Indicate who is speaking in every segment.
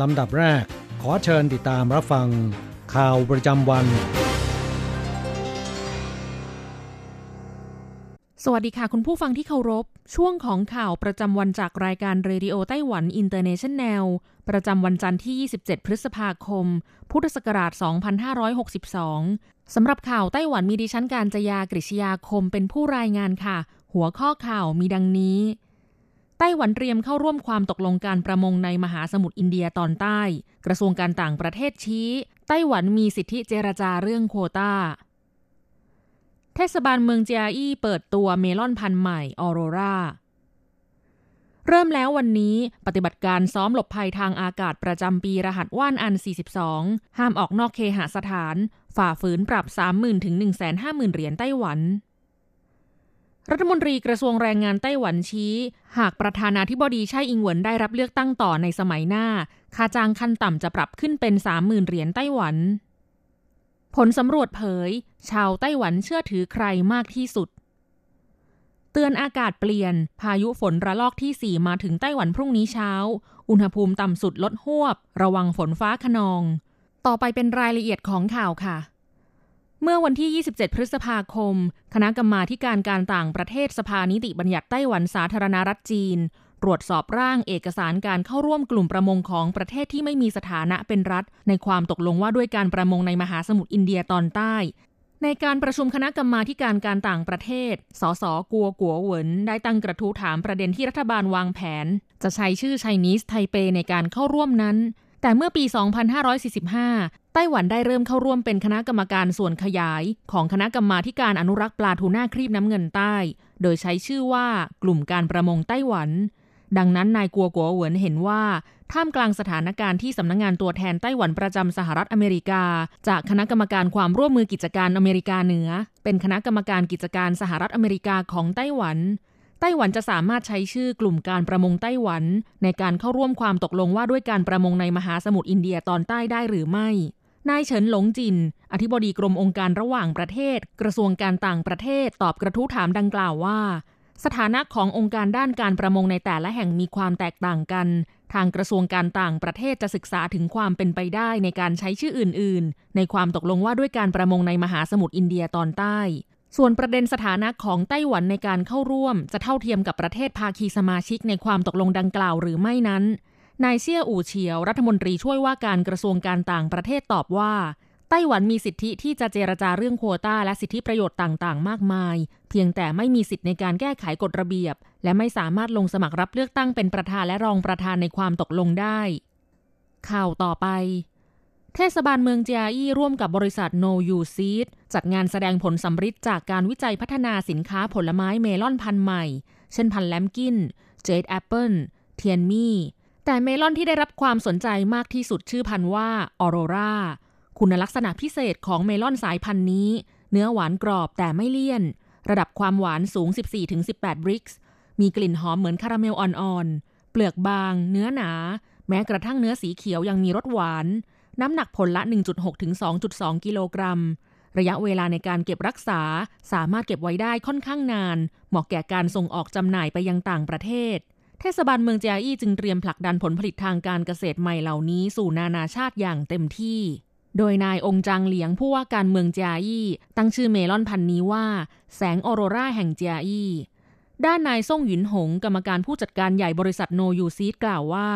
Speaker 1: ลำดับแรก ขอเชิญติดตามรับฟัง ข่าวประจำวัน
Speaker 2: สวัสดีค่ะคุณผู้ฟังที่เคารพ ช่วงของข่าวประจำวันจากรายการเรดิโอไต้หวันอินเตอร์เนชันแนล ประจำวันจันทร์ที่ 27 พฤษภาคม พุทธศักราช 2562 สำหรับข่าวไต้หวันมีดิฉันการจยากริชยาคมเป็นผู้รายงานค่ะ หัวข้อข่าวมีดังนี้ ไต้หวันเตรียมเข้าร่วมความตกลงการประมงในมหาสมุทรอินเดียตอนใต้ กระทรวงการต่างประเทศชี้ ไต้หวันมีสิทธิเจรจาเรื่องโควตาเทศบาลเมืองเจียอี้เปิดตัวเมลอนพันธุ์ใหม่ออโรราเริ่มแล้ววันนี้ปฏิบัติการซ้อมหลบภัยทางอากาศประจำปีรหัสว่านอัน 42 ห้ามออกนอกเคหสถาน ฝ่าฝืนปรับ 30,000 ถึง 150,000 เหรียญไต้หวัน รัฐมนตรีกระทรวงแรงงานไต้หวันชี้ หากประธานาธิบดีไช่อิงเหวินได้รับเลือกตั้งต่อในสมัยหน้า ค่าจ้างขั้นต่ำจะปรับขึ้นเป็น 30,000 เหรียญไต้หวัน ผลสำรวจเผย ชาวไต้หวันเชื่อถือใครมากที่สุด เตือนอากาศเปลี่ยน พายุฝนระลอกที่ 4 มาถึงไต้หวันพรุ่งนี้เช้า อุณหภูมิต่ำสุดลดหวบ ระวังฝนฟ้าขนอง ต่อไปเป็นรายละเอียดของข่าวค่ะ เมื่อวันที่ 27 พฤษภาคม คณะกรรมาการการต่างประเทศสภานิติบัญญัติไต้หวันสาธารณรัฐจีน ตรวจสอบร่างเอกสารการเข้าร่วมกลุ่มประมงของประเทศที่ไม่มีสถานะเป็นรัฐ ในความตกลงว่าด้วยการประมงในมหาสมุทรอินเดียตอนใต้ ในการประชุมคณะกรรมาการการต่างประเทศ สสกัวกัวเหวินได้ตั้งกระทู้ถามประเด็นที่รัฐบาลวางแผน จะใช้ชื่อไชนีสไทเปในการเข้าร่วมนั้นแต่เมื่อปี 2545 ไต้หวันได้เริ่มเข้าร่วมเป็นคณะกรรมการส่วนขยาย ของคณะกรรมาการอนุรักษ์ปลาทูน่าครีบน้ำเงินใต้ โดยใช้ชื่อว่ากลุ่มการประมงไต้หวัน ดังนั้นนายกัวกัวเหวินเห็นว่าท่ามกลางสถานการณ์ที่สำนักงงานตัวแทนไต้หวันประจำสหรัฐอเมริกา จากคณะกรรมการความร่วมมือกิจการอเมริกาเหนือ เป็นคณะกรรมการกิจการสหรัฐอเมริกาของไต้หวัน ไต้หวันจะสามารถใช้ชื่อกลุ่มการประมงไต้หวัน ในการเข้าร่วมความตกลงว่าด้วยการประมงในมหาสมุทรอินเดียตอนใต้ได้หรือไม่ นายเฉินหลงจิน อธิบดีกรมองค์การระหว่างประเทศ กระทรวงการต่างประเทศตอบกระทู้ถามดังกล่าวว่า สถานะขององค์การด้านการประมงในแต่ละแห่งมีความแตกต่างกัน ทางกระทรวงการต่างประเทศจะศึกษาถึงความเป็นไปได้ในการใช้ชื่ออื่น ๆ ในความตกลงว่าด้วยการประมงในมหาสมุทรอินเดียตอนใต้ ส่วนประเด็นสถานะของไต้หวันในการเข้าร่วม จะเท่าเทียมกับประเทศภาคีสมาชิกในความตกลงดังกล่าวหรือไม่นั้น นายเซี่ยอู่เฉียว รัฐมนตรีช่วยว่าการกระทรวงการต่างประเทศตอบว่า ไต้หวันมีสิทธิที่จะเจรจาเรื่องโควตาและสิทธิประโยชน์ต่างๆ มากมาย เพียงแต่ไม่มีสิทธิในการแก้ไขกฎระเบียบ และไม่สามารถลงสมัครรับเลือกตั้งเป็นประธานและรองประธานในความตกลงได้ ข่าวต่อไปเทศบาลเมืองเจียอี้ร่วมกับบริษัท No You Seed จัดงานแสดงผลสำฤทธิ์จากการวิจัยพัฒนาสินค้าผลไม้เมลอนพันธุ์ใหม่ เช่นพันธุ์แลมกิน เจดแอปเปิลเทียนมี่ แต่เมลอนที่ได้รับความสนใจมากที่สุดชื่อพันธุ์ว่าออโรราคุณลักษณะพิเศษของเมลอนสายพันธุ์นี้ เนื้อหวานกรอบแต่ไม่เลี่ยน ระดับความหวานสูง 14-18 บริกส์ มีกลิ่นหอมเหมือนคาราเมลอ่อนๆ เปลือกบาง เนื้อหนา แม้กระทั่งเนื้อสีเขียวยังมีรสหวาน น้ำหนักผลละ 1.6 ถึง 2.2 กิโลกรัม ระยะเวลาในการเก็บรักษาสามารถเก็บไว้ได้ค่อนข้างนาน เหมาะแก่การส่งออกจำหน่ายไปยังต่างประเทศ เทศบาลเมืองเจียอี้จึงเตรียมผลักดันผลผลิตทางการเกษตรใหม่เหล่านี้สู่นานาชาติอย่างเต็มที่ โดยนายองจางเหลียงผู้ว่าการเมืองเจียอี้ตั้งชื่อเมลอนพันธุ์นี้ว่า แสงออโรราแห่งเจียอี้ด้านนายซ่งหยุนหง กรรมการผู้จัดการใหญ่บริษัทโนยูซีดกล่าวว่า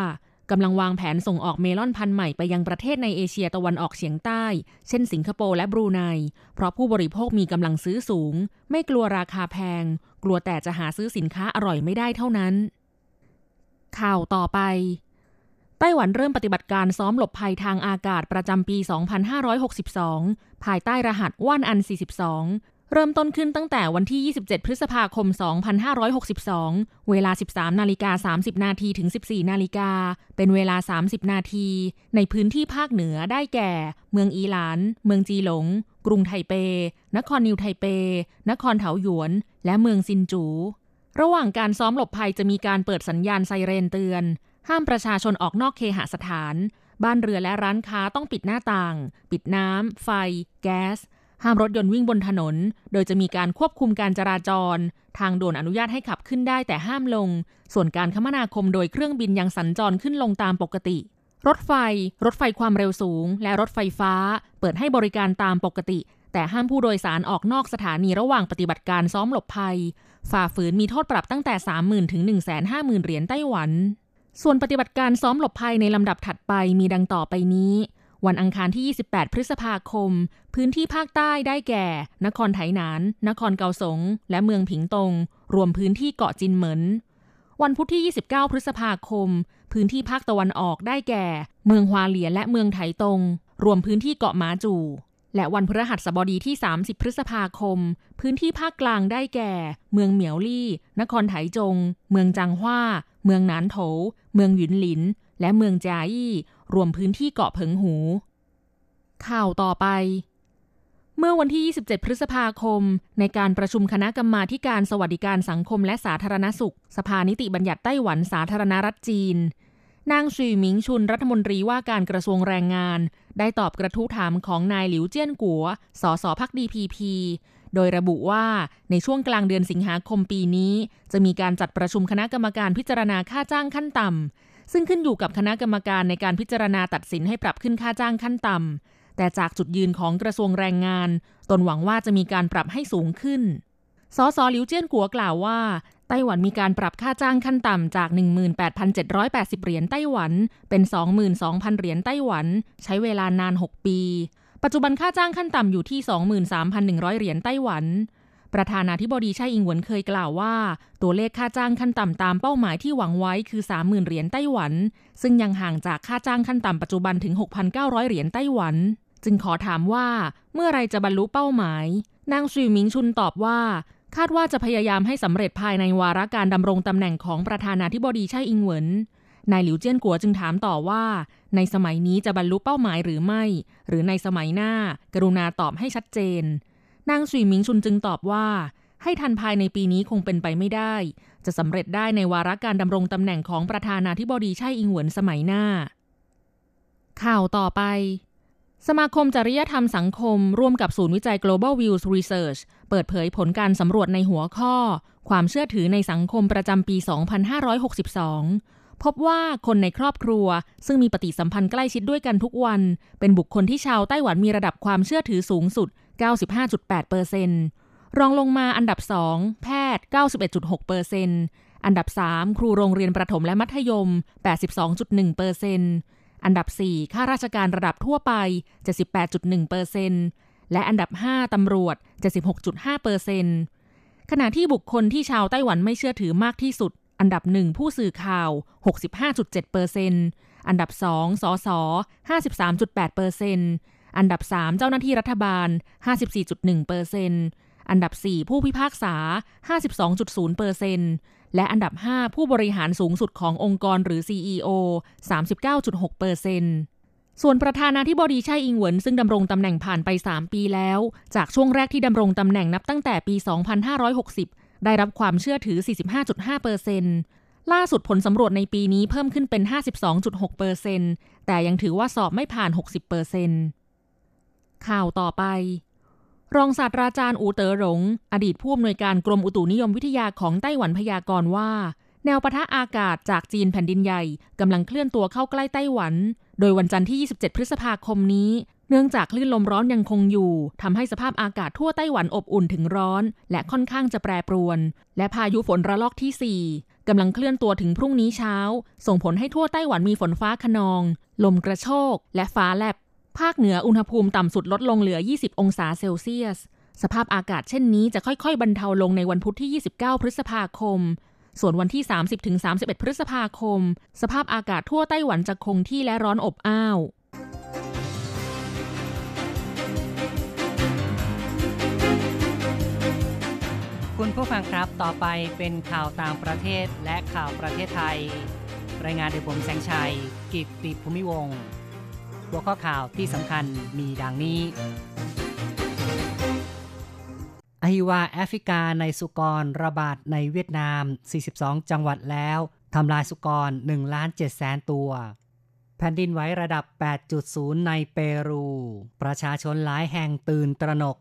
Speaker 2: กำลังวางแผนส่งออกเมลอนพันธุ์ใหม่ไปยังประเทศในเอเชียตะวันออกเฉียงใต้ เช่นสิงคโปร์และบรูไน เพราะผู้บริโภคมีกำลังซื้อสูง ไม่กลัวราคาแพง กลัวแต่จะหาซื้อสินค้าอร่อยไม่ได้เท่านั้น ข่าวต่อไป ไต้หวันเริ่มปฏิบัติการซ้อมหลบภัยทางอากาศประจำปี 2562 ภายใต้รหัสว่านอัน 42 เริ่มต้นขึ้นตั้งแต่วันที่ 27 พฤษภาคม 2562 เวลา 13 นาฬิกา 30 นาทีถึง 14 นาฬิกา เป็นเวลา 30 นาที ในพื้นที่ภาคเหนือได้แก่ เมืองอีหลาน เมืองจีหลง กรุงไทเป นครนิวไทเป นครเถาหยวน และเมืองซินจู ระหว่างการซ้อมหลบภัยจะมีการเปิดสัญญาณไซเรนเตือน ห้ามประชาชนออกนอกเคหสถาน บ้านเรือและร้านค้าต้องปิดหน้าต่าง ปิดน้ำ ไฟ แก๊ส ห้ามรถยนต์วิ่งบนถนน โดยจะมีการควบคุมการจราจร ทางด่วนอนุญาตให้ขับขึ้นได้แต่ห้ามลง ส่วนการคมนาคมโดยเครื่องบินยังสัญจรขึ้นลงตามปกติรถไฟ รถไฟความเร็วสูง และรถไฟฟ้า เปิดให้บริการตามปกติ แต่ห้ามผู้โดยสารออกนอกสถานีระหว่างปฏิบัติการซ้อมหลบภัย ฝ่าฝืนมีโทษปรับตั้งแต่ 30,000 ถึง 150,000 เหรียญไต้หวัน ส่วนปฏิบัติการซ้อมหลบภัยในลำดับถัดไปมีดังต่อไปนี้วันอังคารที่ 28 พฤษภาคม พื้นที่ภาคใต้ได้แก่ นครไถหนาน นครเกาสง และเมืองผิงตง รวมพื้นที่เกาะจินเหมิน วันพุธที่ 29 พฤษภาคม พื้นที่ภาคตะวันออกได้แก่ เมืองฮวาเหลียและเมืองไถตง รวมพื้นที่เกาะมาจู และวันพฤหัสบดีที่ 30 พฤษภาคม พื้นที่ภาคกลางได้แก่ เมืองเหมียวลี่ นครไถจง เมืองจังหว้า เมืองหนานโถ เมืองหยุนหลิน และเมืองจายี่รวมพื้นที่เกาะเพิงหู ข่าวต่อไป เมื่อวันที่ 27 พฤษภาคม ในการประชุมคณะกรรมาการสวัสดิการสังคมและสาธารณสุข สภานิติบัญญัติไต้หวันสาธารณรัฐจีน นางชุยหมิงชุนรัฐมนตรีว่าการกระทรวงแรงงาน ได้ตอบกระทู้ถามของนายหลิวเจี้ยนกัว สสพักดีพีพีโดยระบุว่าในช่วงกลางเดือนสิงหาคมปีนี้ จะมีการจัดประชุมคณะกรรมการพิจารณาค่าจ้างขั้นต่ำ ซึ่งขึ้นอยู่กับคณะกรรมการในการพิจารณาตัดสินให้ปรับขึ้นค่าจ้างขั้นต่ำ แต่จากจุดยืนของกระทรวงแรงงาน ตนหวังว่าจะมีการปรับให้สูงขึ้นสสหลิวเจี้ยนกัวกล่าวว่า ไต้หวันมีการปรับค่าจ้างขั้นต่ำจาก 18,780 เหรียญไต้หวัน เป็น 22,000 เหรียญไต้หวัน ใช้เวลานาน 6 ปี ปัจจุบันค่าจ้างขั้นต่ำอยู่ที่ 23,100 เหรียญไต้หวัน ประธานาธิบดีไช่อิงหวนเคยกล่าวว่า ตัวเลขค่าจ้างขั้นต่ำตามเป้าหมายที่หวังไว้คือ 30,000 เหรียญไต้หวัน ซึ่งยังห่างจากค่าจ้างขั้นต่ำปัจจุบันถึง 6,900 เหรียญไต้หวัน จึงขอถามว่า เมื่อไรจะบรรลุเป้าหมาย นางซุยมิงชุนตอบว่า คาดว่าจะพยายามให้สำเร็จภายในวาระการดำรงตำแหน่งของประธานาธิบดีไช่อิงเหวินนายหลิวเจี้ยนกัวจึงถามต่อว่า ในสมัยนี้จะบรรลุเป้าหมายหรือไม่ หรือในสมัยหน้า กรุณาตอบให้ชัดเจน นางสุยมิงชุนจึงตอบว่า ให้ทันภายในปีนี้คงเป็นไปไม่ได้ จะสำเร็จได้ในวาระการดำรงตำแหน่งของประธานาธิบดีไช่อิงเหวินสมัยหน้า ข่าวต่อไป สมาคมจริยธรรมสังคม ร่วมกับศูนย์วิจัย Global Views Research เปิดเผยผลการสำรวจในหัวข้อ ความเชื่อถือในสังคมประจำปี 2562 พบว่าคนในครอบครัว ซึ่งมีปฏิสัมพันธ์ใกล้ชิดด้วยกันทุกวัน เป็นบุคคลที่ชาวไต้หวันมีระดับความเชื่อถือสูงสุด 95.8เอร์เซนรองลงมาอันดับ 2 แพทย์ 91.6เปอร์เซนอันดับ 3 ครูโรงเรียนประถมและมัธยม 82.1เปอร์เซน อันดับ 4 ข้าราชการระดับทั่วไป 78.1เปอร์เซนและอันดับ 5 ตำรวจ 76.5เปอร์เซนขณะที่บุคคลที่ชาวไต้หวันไม่เชื่อถือมากที่สุด อันดับ 1 ผู้สื่อข่าว 65.7เปอร์เซนอันดับ 2 สส 53.8เปอร์เซนอันดับ 3 เจ้าหน้าที่รัฐบาล 54.1เปอร์เซนอันดับ 4 ผู้พิพากษา 52.0เปอร์เและอันดับ 5 ผู้บริหารสูงสุดขององค์กรหรือ CEO 39.6เปอร์เซนส่วนประธานาธิบดีไช่อิงเหวินซึ่งดำรงตำแหน่งผ่านไป 3 ปีแล้ว จากช่วงแรกที่ดำรงตำแหน่งนับตั้งแต่ปี 2560 ได้รับความเชื่อถือ 45.5เปอร์เซนล่าสุดผลสำรวจในปีนี้เพิ่มขึ้นเป็น 52.6เปอร์เซนแต่ยังถือว่าสอบไม่ผ่าน 60เปอร์เซนข่าวต่อไป รองศาสตราจารย์อูเต๋อหลง อดีตผู้อำนวยการกรมอุตุนิยมวิทยาของไต้หวันพยากรณ์ว่า แนวปะทะอากาศจากจีนแผ่นดินใหญ่กำลังเคลื่อนตัวเข้าใกล้ไต้หวัน โดยวันจันทร์ที่ 27 พฤษภาคมนี้ เนื่องจากคลื่นลมร้อนยังคงอยู่ทำให้สภาพอากาศทั่วไต้หวันอบอุ่นถึงร้อน และค่อนข้างจะแปรปรวน และพายุฝนระลอกที่ 4กำลังเคลื่อนตัวถึงพรุ่งนี้เช้า ส่งผลให้ทั่วไต้หวันมีฝนฟ้าขนอง ลมกระโชก และฟ้าแลบ ภาคเหนืออุณหภูมิต่ำสุดลดลงเหลือ 20 องศาเซลเซียส สภาพอากาศเช่นนี้จะค่อยๆ บรรเทาลงในวันพุธที่ 29 พฤษภาคม ส่วนวันที่ 30-31 พฤษภาคม สภาพอากาศทั่วไต้หวันจะคงที่และร้อนอบอ้าว
Speaker 3: คุณผู้ฟังครับ ต่อไปเป็นข่าวต่างประเทศและข่าวประเทศไทย รายงานโดยผมแสงชัย กิตติภูมิวงศ์ หัวข้อข่าวที่สำคัญมีดังนี้อหิวาแอฟริกาในสุกรระบาดในเวียดนาม 42 จังหวัดแล้วทำลายสุกร1ล้าน7แสนตัว แผ่นดินไหวระดับ 8.0 ในเปรู ประชาชนหลายแห่งตื่นตระหนก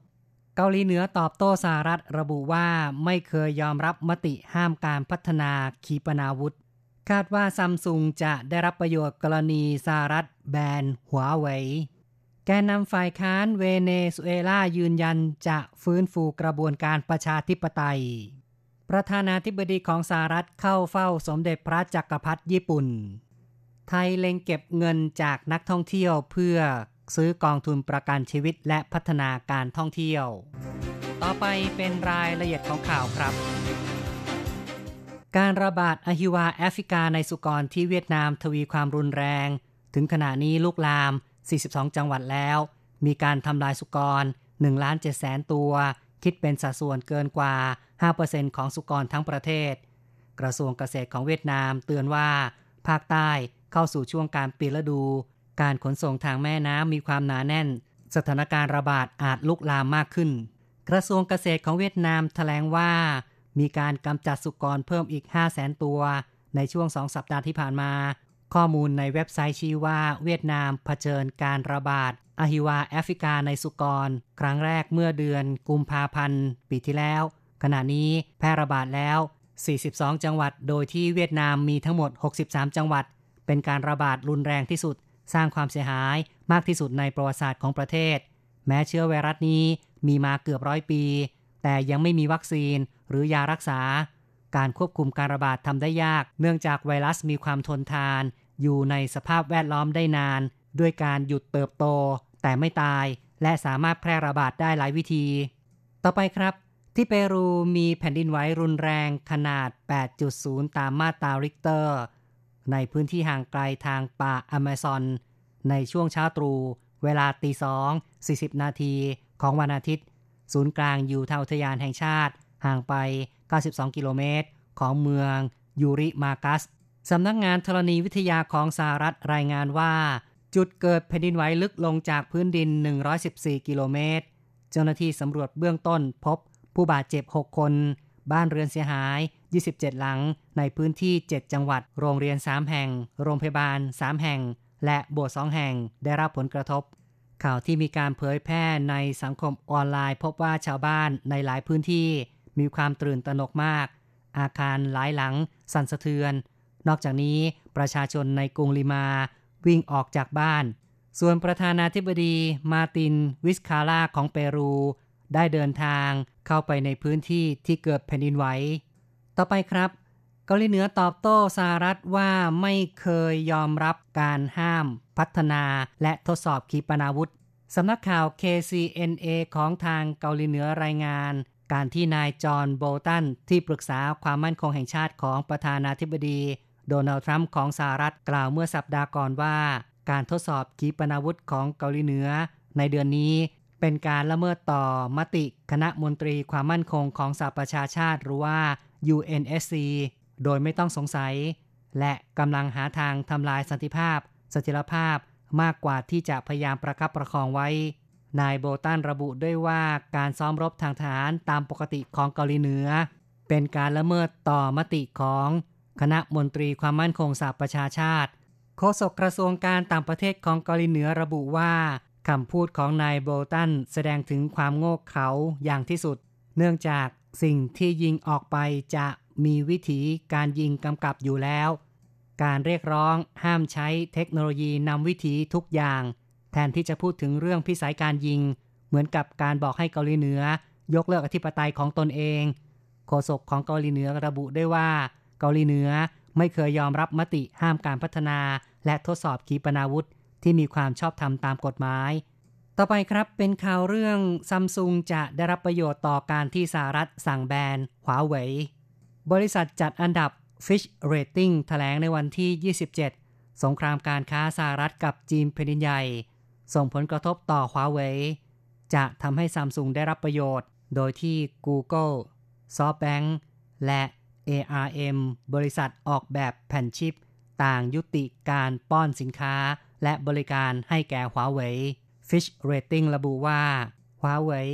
Speaker 3: เกาหลีเหนือตอบโต้สหรัฐระบุว่าไม่เคยยอมรับมติห้ามการพัฒนาขีปนาวุธ คาดว่าซัมซุงจะได้รับประโยชน์กรณีสหรัฐแบนหัวไวแกนนำฝ่ายค้านเวเนซุเอลายืนยันจะฟื้นฟูกระบวนการประชาธิปไตย ประธานาธิบดีของสหรัฐเข้าเฝ้าสมเด็จพระจักรพรรดิญี่ปุ่น ไทยเล็งเก็บเงินจากนักท่องเที่ยวเพื่อซื้อกองทุนประกันชีวิตและพัฒนาการท่องเที่ยว ต่อไปเป็นรายละเอียดของข่าวครับ การระบาดอหิวาแอฟริกาในสุกรที่เวียดนามทวีความรุนแรง ถึงขณะนี้ลุกลาม 42 จังหวัดแล้ว มีการทำลายสุกร1ล้าน7แสนตัว คิดเป็นสัดส่วนเกินกว่า 5%ของสุกรทั้งประเทศ กระทรวงเกษตรของเวียดนามเตือนว่า ภาคใต้เข้าสู่ช่วงการปีฤดู การขนส่งทางแม่น้ำมีความหนาแน่น สถานการณ์ระบาดอาจลุกลามมากขึ้น กระทรวงเกษตรของเวียดนามแถลงว่า มีการกำจัดสุกรเพิ่มอีก 5 0 0แสนตัว ในช่วงสองสัปดาห์ที่ผ่านมา ข้อมูลในเว็บไซต์ชี้ว่าเวียดนามเผชิญการระบาดอหิวาแอฟริกาในสุกร ครั้งแรกเมื่อเดือนกุมภาพันธ์ปีที่แล้ว ขณะนี้แพร่ระบาดแล้ว 42 จังหวัด โดยที่เวียดนามมีทั้งหมด 63 จังหวัด เป็นการระบาดรุนแรงที่สุด สร้างความเสียหายมากที่สุดในประวัติศาสตร์ของประเทศ แม้เชื้อไวรัสนี้มีมาเกือบร้อยปี แต่ยังไม่มีวัคซีน หรือยารักษา การควบคุมการระบาดทำได้ยาก เนื่องจากไวรัสมีความทนทาน อยู่ในสภาพแวดล้อมได้นาน ด้วยการหยุดเติบโต แต่ไม่ตาย และสามารถแพร่ระบาดได้หลายวิธี ต่อไปครับ ที่เปรูมีแผ่นดินไหวรุนแรงขนาด 8.0 ตามมาตราริกเตอร์ ในพื้นที่ห่างไกลทางป่าอเมซอน ในช่วงเช้าตรู่เวลาตีสอง40 นาทีของวันอาทิตย์ ศูนย์กลางอยู่ทางอุทยานแห่งชาติ ห่างไป 92 กิโลเมตร ของเมืองยูริมากัส สำนักงานธรณีวิทยาของสหรัฐรายงานว่า จุดเกิดแผ่นดินไหวลึกลงจากพื้นดิน 114 กิโลเมตร เจ้าหน้าที่สำรวจเบื้องต้นพบผู้บาดเจ็บ 6 คน บ้านเรือนเสียหาย 27 หลัง ในพื้นที่ 7 จังหวัด โรงเรียน 3 แห่ง โรงพยาบาล 3 แห่ง และโบสถ์2แห่ง ได้รับผลกระทบข่าวที่มีการเผยแพร่ในสังคมออนไลน์ พบว่าชาวบ้านในหลายพื้นที่ มีความตื่นตระหนกมาก อาคารหลายหลัง สั่นสะเทือน นอกจากนี้ประชาชนในกรุงลิมาวิ่งออกจากบ้าน ส่วนประธานาธิบดีมาตินวิสคาลาของเปรู ได้เดินทางเข้าไปในพื้นที่ที่เกิดแผ่นดินไหว ต่อไปครับเกาหลีเหนือตอบโต้สหรัฐว่าไม่เคยยอมรับการห้าม พัฒนาและทดสอบขีปนาวุธสำนักข่าว KCNA ของทางเกาหลีเหนือรายงาน การที่นายจอห์นโบตันที่ปรึกษาความมั่นคงแห่งชาติของประธานาธิบดี โดนัลด์ทรัมป์ของสหรัฐกล่าวเมื่อสัปดาห์ก่อนว่า การทดสอบขีปนาวุธของเกาหลีเหนือ ในเดือนนี้เป็นการละเมิดต่อมติคณะมนตรีความมั่นคงของสหประชาชาติหรือว่า UNSC โดยไม่ต้องสงสัย และกำลังหาทางทำลายสันติภาพสถิรภาพมากกว่าที่จะพยายามประคับประคองไว้ นายโบตันระบุด้วยว่าการซ้อมรบทางทหารตามปกติของเกาหลีเหนือ เป็นการละเมิดต่อมติของคณะมนตรีความมั่นคงสหประชาชาติโฆษกกระทรวงการต่างประเทศของเกาหลีเหนือระบุว่าคำพูดของนายโบตันแสดงถึงความโง่เขลาอย่างที่สุด เนื่องจากสิ่งที่ยิงออกไปจะมีวิธีการยิงกำกับอยู่แล้ว การเรียกร้องห้ามใช้เทคโนโลยีนำวิธีทุกอย่าง แทนที่จะพูดถึงเรื่องพิสัยการยิง เหมือนกับการบอกให้เกาหลีเหนือยกเลิกอธิปไตยของตนเอง โฆษกของเกาหลีเหนือระบุได้ว่า เกาหลีเหนือไม่เคยยอมรับมติห้ามการพัฒนา และทดสอบขีปนาวุธที่มีความชอบธรรมตามกฎหมาย ต่อไปครับเป็นข่าวเรื่องซัมซุงจะได้รับประโยชน์ต่อการที่สหรัฐสั่งแบนหวาเว่ยบริษัทจัดอันดับ Fish Rating แถลงในวันที่ 27 สงครามการค้าสหรัฐกับจีนแผ่นดินใหญ่ ส่งผลกระทบต่อฮวาเว่ยจะทำให้ซัมซุงได้รับประโยชน์ โดยที่ Google SoftBank และ ARM บริษัทออกแบบแผ่นชิป ต่างยุติการป้อนสินค้าและบริการให้แก่ฮวาเว่ย Fish Rating ระบุว่าฮวาเว่ย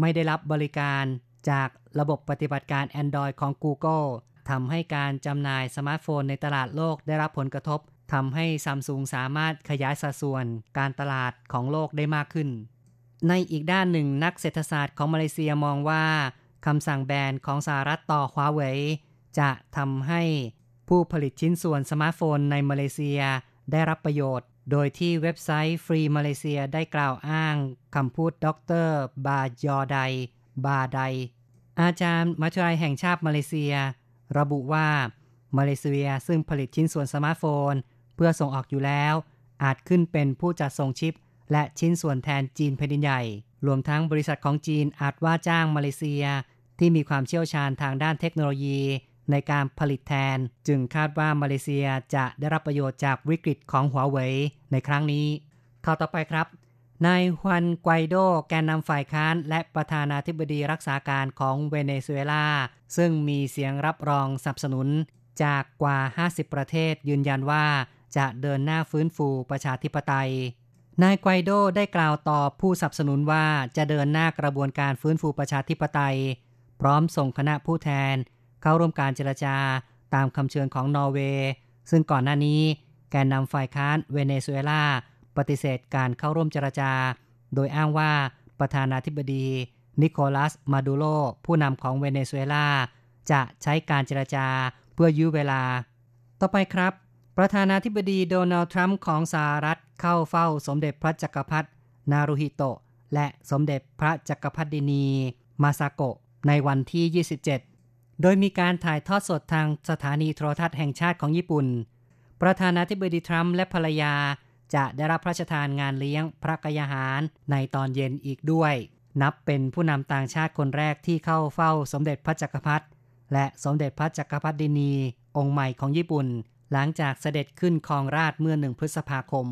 Speaker 3: ไม่ได้รับบริการจากระบบปฏิบัติการ Android ของ Google ทำให้การจำหน่ายสมาร์ทโฟนในตลาดโลกได้รับผลกระทบ ทำให้ซัมซุงสามารถขยายสัดส่วนการตลาดของโลกได้มากขึ้น ในอีกด้านหนึ่งนักเศรษฐศาสตร์ของมาเลเซียมองว่าคำสั่งแบนของสหรัฐต่อหัวเว่ยจะทำให้ผู้ผลิตชิ้นส่วนสมาร์ทโฟนในมาเลเซียได้รับประโยชน์ โดยที่เว็บไซต์ฟรีมาเลเซียได้กล่าวอ้างคำพูดดรบายอไดบาไดอาจารย์มหาวิทยาลัยแห่งชาติมาเลเซีย ระบุว่ามาเลเซียซึ่งผลิตชิ้นส่วนสมาร์ทโฟน เพื่อส่งออกอยู่แล้ว อาจขึ้นเป็นผู้จัดส่งชิป และชิ้นส่วนแทนจีนแผ่นดินใหญ่ รวมทั้งบริษัทของจีนอาจว่าจ้างมาเลเซีย ที่มีความเชี่ยวชาญทางด้านเทคโนโลยี ในการผลิตแทน จึงคาดว่ามาเลเซียจะได้รับประโยชน์จากวิกฤตของหัวเว่ยในครั้งนี้ข่าวต่อไปครับนายฮวนไกวโด แกนนำฝ่ายค้าน และประธานาธิบดีรักษาการของเวเนซุเอลา ซึ่งมีเสียงรับรองสนับสนุนจากกว่า 50 ประเทศยืนยันว่า จะเดินหน้าฟื้นฟูประชาธิปไตย นายไกวโดได้กล่าวต่อผู้สนับสนุนว่าจะเดินหน้ากระบวนการฟื้นฟูประชาธิปไตย พร้อมส่งคณะผู้แทน เข้าร่วมการเจรจาตามคำเชิญของนอร์เวย์ ซึ่งก่อนหน้านี้แกนนำฝ่ายค้านเวเนซุเอลาปฏิเสธการเข้าร่วมเจรจา โดยอ้างว่าประธานาธิบดี นิโคลัส มาดูโรผู้นำของเวเนซุเอลาจะใช้การเจรจาเพื่อยื้อเวลา ต่อไปครับ ประธานาธิบดีโดนัลด์ทรัมป์ของสหรัฐเข้าเฝ้าสมเด็จพระจักรพรรดินารุฮิโตะ และสมเด็จพระจักรพรรดินี มาซาโกะ ในวันที่ 27 โดยมีการถ่ายทอดสดทางสถานีโทรทัศน์แห่งชาติของญี่ปุ่น ประธานาธิบดีทรัมป์และภรรยาจะได้รับพระราชทานงานเลี้ยงพระกยาหารในตอนเย็นอีกด้วย นับเป็นผู้นำต่างชาติคนแรกที่เข้าเฝ้าสมเด็จพระจักรพรรดิและสมเด็จพระจักรพรรดินี องค์ใหม่ของญี่ปุ่น หลังจากเสด็จขึ้นครองราชเมื่อหนึ่งพฤษภาคม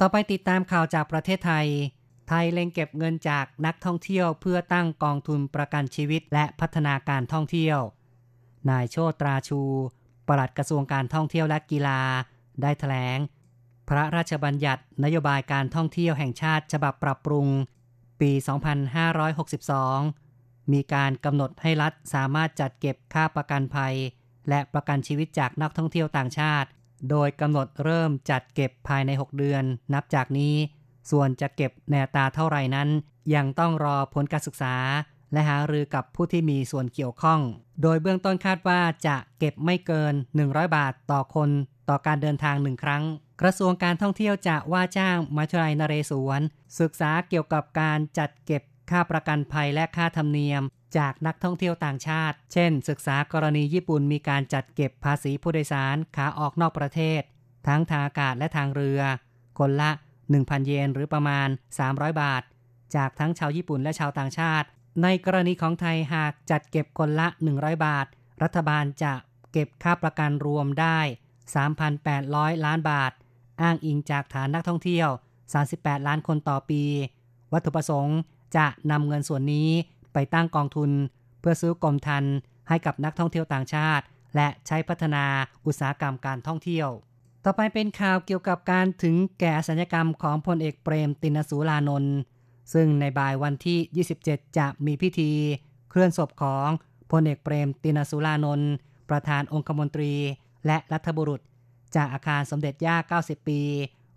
Speaker 3: ต่อไปติดตามข่าวจากประเทศไทย ไทยเล็งเก็บเงินจากนักท่องเที่ยวเพื่อตั้งกองทุนประกันชีวิตและพัฒนาการท่องเที่ยว นายโชตราชู ปลัดกระทรวงการท่องเที่ยวและกีฬา ได้ถแถลง พระราชบัญญัตินโยบายการท่องเที่ยวแห่งชาติฉบับปรับปรุง ปี 2562 มีการกำหนดให้รัฐสามารถจัดเก็บค่าประกันภัย และประกันชีวิตจากนักท่องเที่ยวต่างชาติ โดยกำหนดเริ่มจัดเก็บภายใน 6 เดือน นับจากนี้ ส่วนจะเก็บแนตาเท่าไรนั้น ยังต้องรอผลการศึกษา และหารือกับผู้ที่มีส่วนเกี่ยวข้อง โดยเบื้องต้นคาดว่าจะเก็บไม่เกิน 100 บาทต่อคนต่อการเดินทางหนึ่งครั้ง กระทรวงการท่องเที่ยวจะว่าจ้างมาชลัยนเรศวร ศึกษาเกี่ยวกับการจัดเก็บค่าประกันภัยและค่าธรรมเนียม จากนักท่องเที่ยวต่างชาติ เช่น ศึกษากรณีญี่ปุ่นมีการจัดเก็บภาษีผู้โดยสารขาออกนอกประเทศ ทั้งทางอากาศและทางเรือ คนละ 1,000 เยนหรือประมาณ 300 บาท จากทั้งชาวญี่ปุ่นและชาวต่างชาติ ในกรณีของไทยหากจัดเก็บคนละ 100 บาท รัฐบาลจะเก็บค่าประกันรวมได้ 3,800 ล้านบาท อ้างอิงจากฐานนักท่องเที่ยว 38 ล้านคนต่อปี วัตถุประสงค์จะนำเงินส่วนนี้ ไปตั้งกองทุน เพื่อซื้อกรมทันให้กับนักท่องเที่ยวต่างชาติ และใช้พัฒนาอุตสาหกรรมการท่องเที่ยว ต่อไปเป็นข่าวเกี่ยวกับการถึงแก่สัญญกรรมของพลเอกเปรมตินสูลานนท์ซึ่งในบ่ายวันที่ 27 จะมีพิธี เคลื่อนศพของพลเอกเปรมตินสูลานนท์ประธานองคมนตรี และรัฐบุรุษ จากอาคารสมเด็จย่า 90 ปี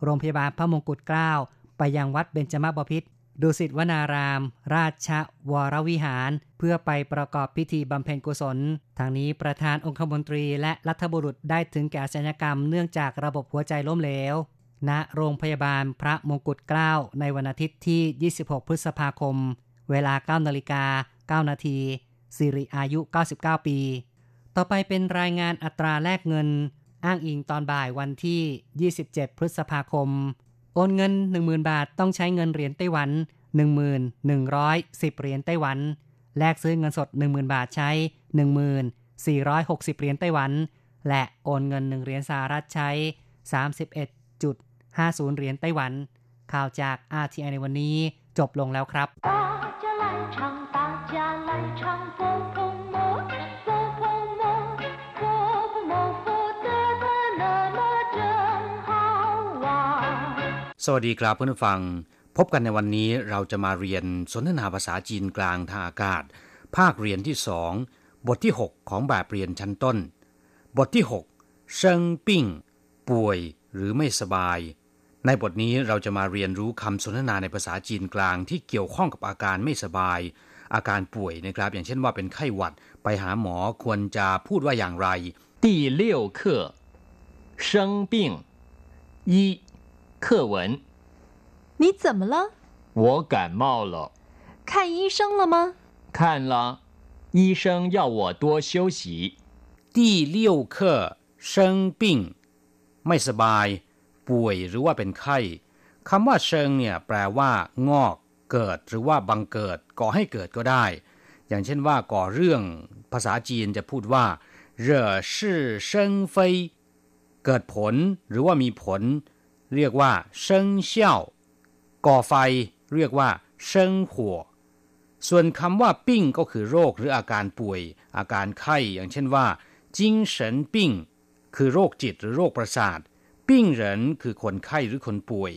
Speaker 3: โรงพยาบาลพระมงกุฎเกล้า ไปยังวัดเบญจมบพิตร ดุสิตวนาราม ราชวรวิหาร เพื่อไปประกอบพิธีบำเพ็ญกุศล ทางนี้ประธานองคมนตรีและรัฐบุรุษได้ถึงแก่ศัลยกรรมเนื่องจากระบบหัวใจล้มเหลวณโรงพยาบาลพระมงกุฎเกล้าในวันอาทิตย์ที่ 26 พฤษภาคม เวลา 9นาฬิกา 9 นาที สิริอายุ 99 ปี ต่อไปเป็นรายงานอัตราแลกเงิน อ้างอิงตอนบ่ายวันที่ 27 พฤษภาคม โอนเงิน 10,000 บาทต้องใช้เงินเหรียญไต้หวัน1110 เหรียญไต้หวัน แลกซื้อเงินสด 10,000 บาทใช้ 1460 เหรียญไต้หวัน และโอนเงิน 1 เหรียญสหรัฐใช้ 31.50 เหรียญไต้หวัน ข่าวจาก RTI ในวันนี้จบลงแล้วครับ
Speaker 4: สวัสดีครับเพื่อนฟัง พบกันในวันนี้เราจะมาเรียนสนทนาภาษาจีนกลางทางอากาศ ภาคเรียนที่สองบทที่ 6 ของแบบเรียนชั้นต้น บทที่6เซิงปิ้ง ป่วยหรือไม่สบาย ในบทนี้เราจะมาเรียนรู้คำสนทนาในภาษาจีนกลางที่เกี่ยวข้องกับอาการไม่สบาย อาการป่วยนะครับ อย่างเช่นว่าเป็นไข้หวัดไปหาหมอควรจะพูดว่าอย่างไร
Speaker 5: ที่เลี้เคอเซิ一课文
Speaker 6: 你怎么了？
Speaker 5: 我感冒了，
Speaker 6: 看医生了吗？
Speaker 5: 看了，医生要我多休息。
Speaker 4: 第六课生病ไม่สบาย ป่วยหรือว่าเป็นไข้คำว่าเชิงเนี่ยแปลว่า งอก เกิดหรือว่าบังเกิดก่อให้เกิดก็ได้ อย่างเช่นว่าก่อเรื่อง ภาษาจีนจะพูดว่าเร่อชื่อเซิงเฟยเกิดผลหรือว่ามีผล เรียกว่าเซิงเซี่ยวก่อไฟ เรียกว่าเซิงหัวส่วนคำว่าปิ้งก็คือโรคหรืออาการป่วย อาการไข้อย่างเช่นว่า จิงเฉินปิ้ง คือโรคจิตหรือโรคประสาท ปิ้งเหรินคือคนไข้หรือคนป่วย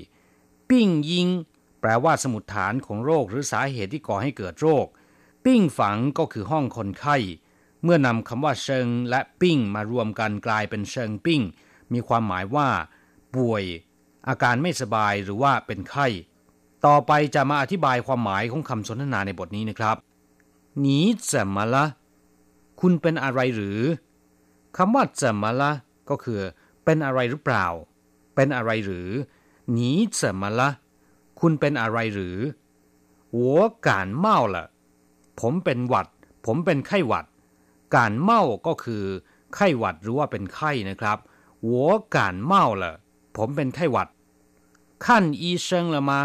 Speaker 4: ปิ้งยิง แปลว่าสมุดฐานของโรคหรือสาเหตุที่ก่อให้เกิดโรค ปิ้งฝังก็คือห้องคนไข้ เมื่อนำคำว่าเชิงและปิ้งมารวมกันกลายเป็นเชิงปิ้ง มีความหมายว่า ป่วย อาการไม่สบายหรือว่าเป็นไข้ ต่อไปจะมาอธิบายความหมายของคำสนทนาในบทนี้นะครับหนีจมาละ คุณเป็นอะไรหรือคำว่าจมาละก็คือ เป็นอะไรหรือเปล่า เป็นอะไรหรือหนีจมาละ คุณเป็นอะไรหรือหัวการเมาละผมเป็นหวัด ผมเป็นไข้หวัด การเมาก็คือ ไข้หวัดหรือว่าเป็นไข้นะครับหัวการเมาละ ผมเป็นไข้หวัดขั้นอีเชิงละมา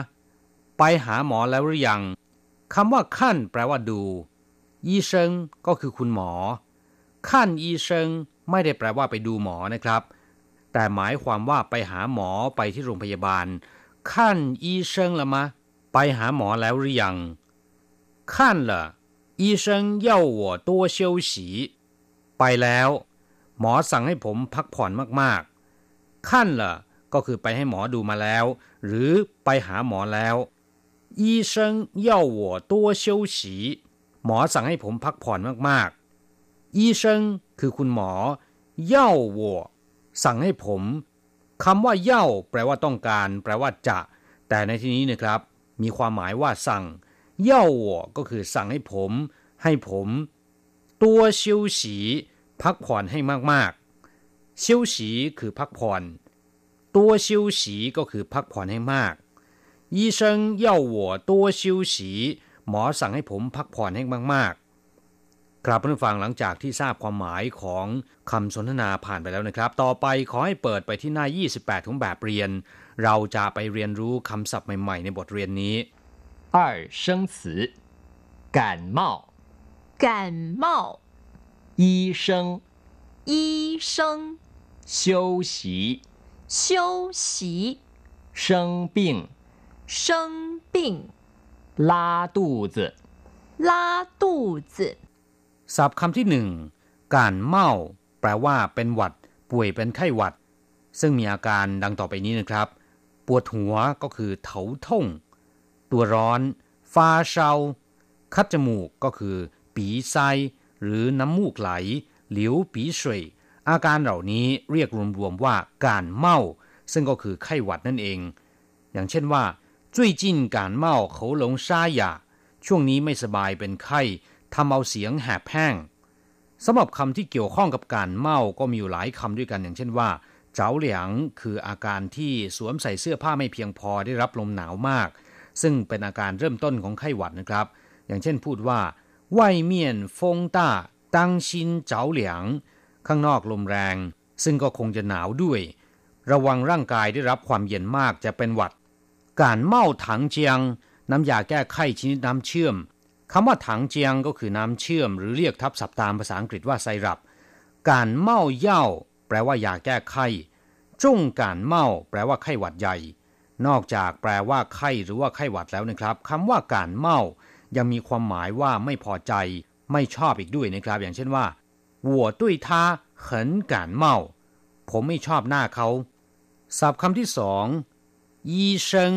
Speaker 4: ไปหาหมอแล้วหรือยังคำว่าขั้นแปลว่าดูอีเชิงก็คือคุณหมอขั้นอีเชิงไม่ได้แปลว่าไปดูหมอนะครับ แต่หมายความว่าไปหาหมอไปที่โรงพยาบาลขั้นอีเชิงละมา ไปหาหมอแล้วหรือยังขั้นละอีเชิงเไปแล้ว หมอสั่งให้ผมพักผ่อนมากๆขั้นละ ก็คือไปให้หมอดูมาแล้ว หรือไปหาหมอแล้ว医生要我多休息หมอสั่งให้ผมพักผ่อนมากๆ医生คือคุณหมอเย่าวัวสั่งให้ผมคำว่าเย่าแปลว่าต้องการ แปลว่าจะ แต่ในที่นี้นะครับ มีความหมายว่าสั่งเย่าวัวก็คือสั่งให้ผม ให้ผมตัว休息พักผ่อนให้มากๆ休息คือพักผ่อน ตัว休息ก็คือพักผ่อนให้มาก医生要我多休息หมอสั่งให้ผมพักผ่อนให้มากๆ ครับเพื่อนฟังหลังจากที่ทราบความหมายของคำสนทนาผ่านไปแล้วนะครับ ต่อไปขอให้เปิดไปที่หน้า 28 ของแบบเรียน เราจะไปเรียนรู้คำศัพท์ใหม่ ๆ ในบทเรียนนี้
Speaker 5: 二生词感冒
Speaker 6: 感冒，
Speaker 5: 医生
Speaker 6: 医生
Speaker 5: 休息
Speaker 6: 休息，
Speaker 5: 生病
Speaker 6: 生病
Speaker 5: 拉肚子
Speaker 6: 拉肚子，
Speaker 4: ศัพท์คำที่หนึ่งการเมา แปลว่าเป็นหวัด ป่วยเป็นไข้หวัด ซึ่งมีอาการดังต่อไปนี้นะครับ ปวดหัวก็คือเถาท่ง ตัวร้อนฟาเชาคัดจมูกก็คือ ปีไซหรือน้ำมูกไหล หลิวปีเสวย อาการเหล่านี้เรียกรวมๆว่าการเมา ซึ่งก็คือไข้หวัดนั่นเอง อย่างเช่นว่า最近感冒喉咙沙哑ช่วงนี้ไม่สบายเป็นไข้ทำเอาเสียงแหบแห้งสำหรับคำที่เกี่ยวข้องกับการเมาก็มีอยู่หลายคำด้วยกันอย่างเช่นว่า เจ้าเหลียงคืออาการที่สวมใส่เสื้อผ้าไม่เพียงพอได้รับลมหนาวมาก ซึ่งเป็นอาการเริ่มต้นของไข้หวัดนะครับ อย่างเช่นพูดว่า外面风大当心着凉 ข้างนอกลมแรง ซึ่งก็คงจะหนาวด้วย ระวังร่างกายได้รับความเย็นมากจะเป็นหวัด การเมาถังเจียง น้ำยาแก้ไข้ชนิดน้ำเชื่อมคำว่าถังเจียงก็คือน้ำเชื่อม หรือเรียกทับศัพท์ตามภาษาอังกฤษว่าไซรัป การเมาเย่าแปลว่ายาแก้ไข้จงการเมาแปลว่าไข้หวัดใหญ่ นอกจากแปลว่าไข้หรือว่าไข้หวัดแล้วนะครับคำว่าการเมายังมีความหมายว่าไม่พอใจ ไม่ชอบอีกด้วยนะครับ อย่างเช่นว่า 我对他很感冒ผมไม่ชอบหน้าเขาศัพท์คำที่สองยีเซิง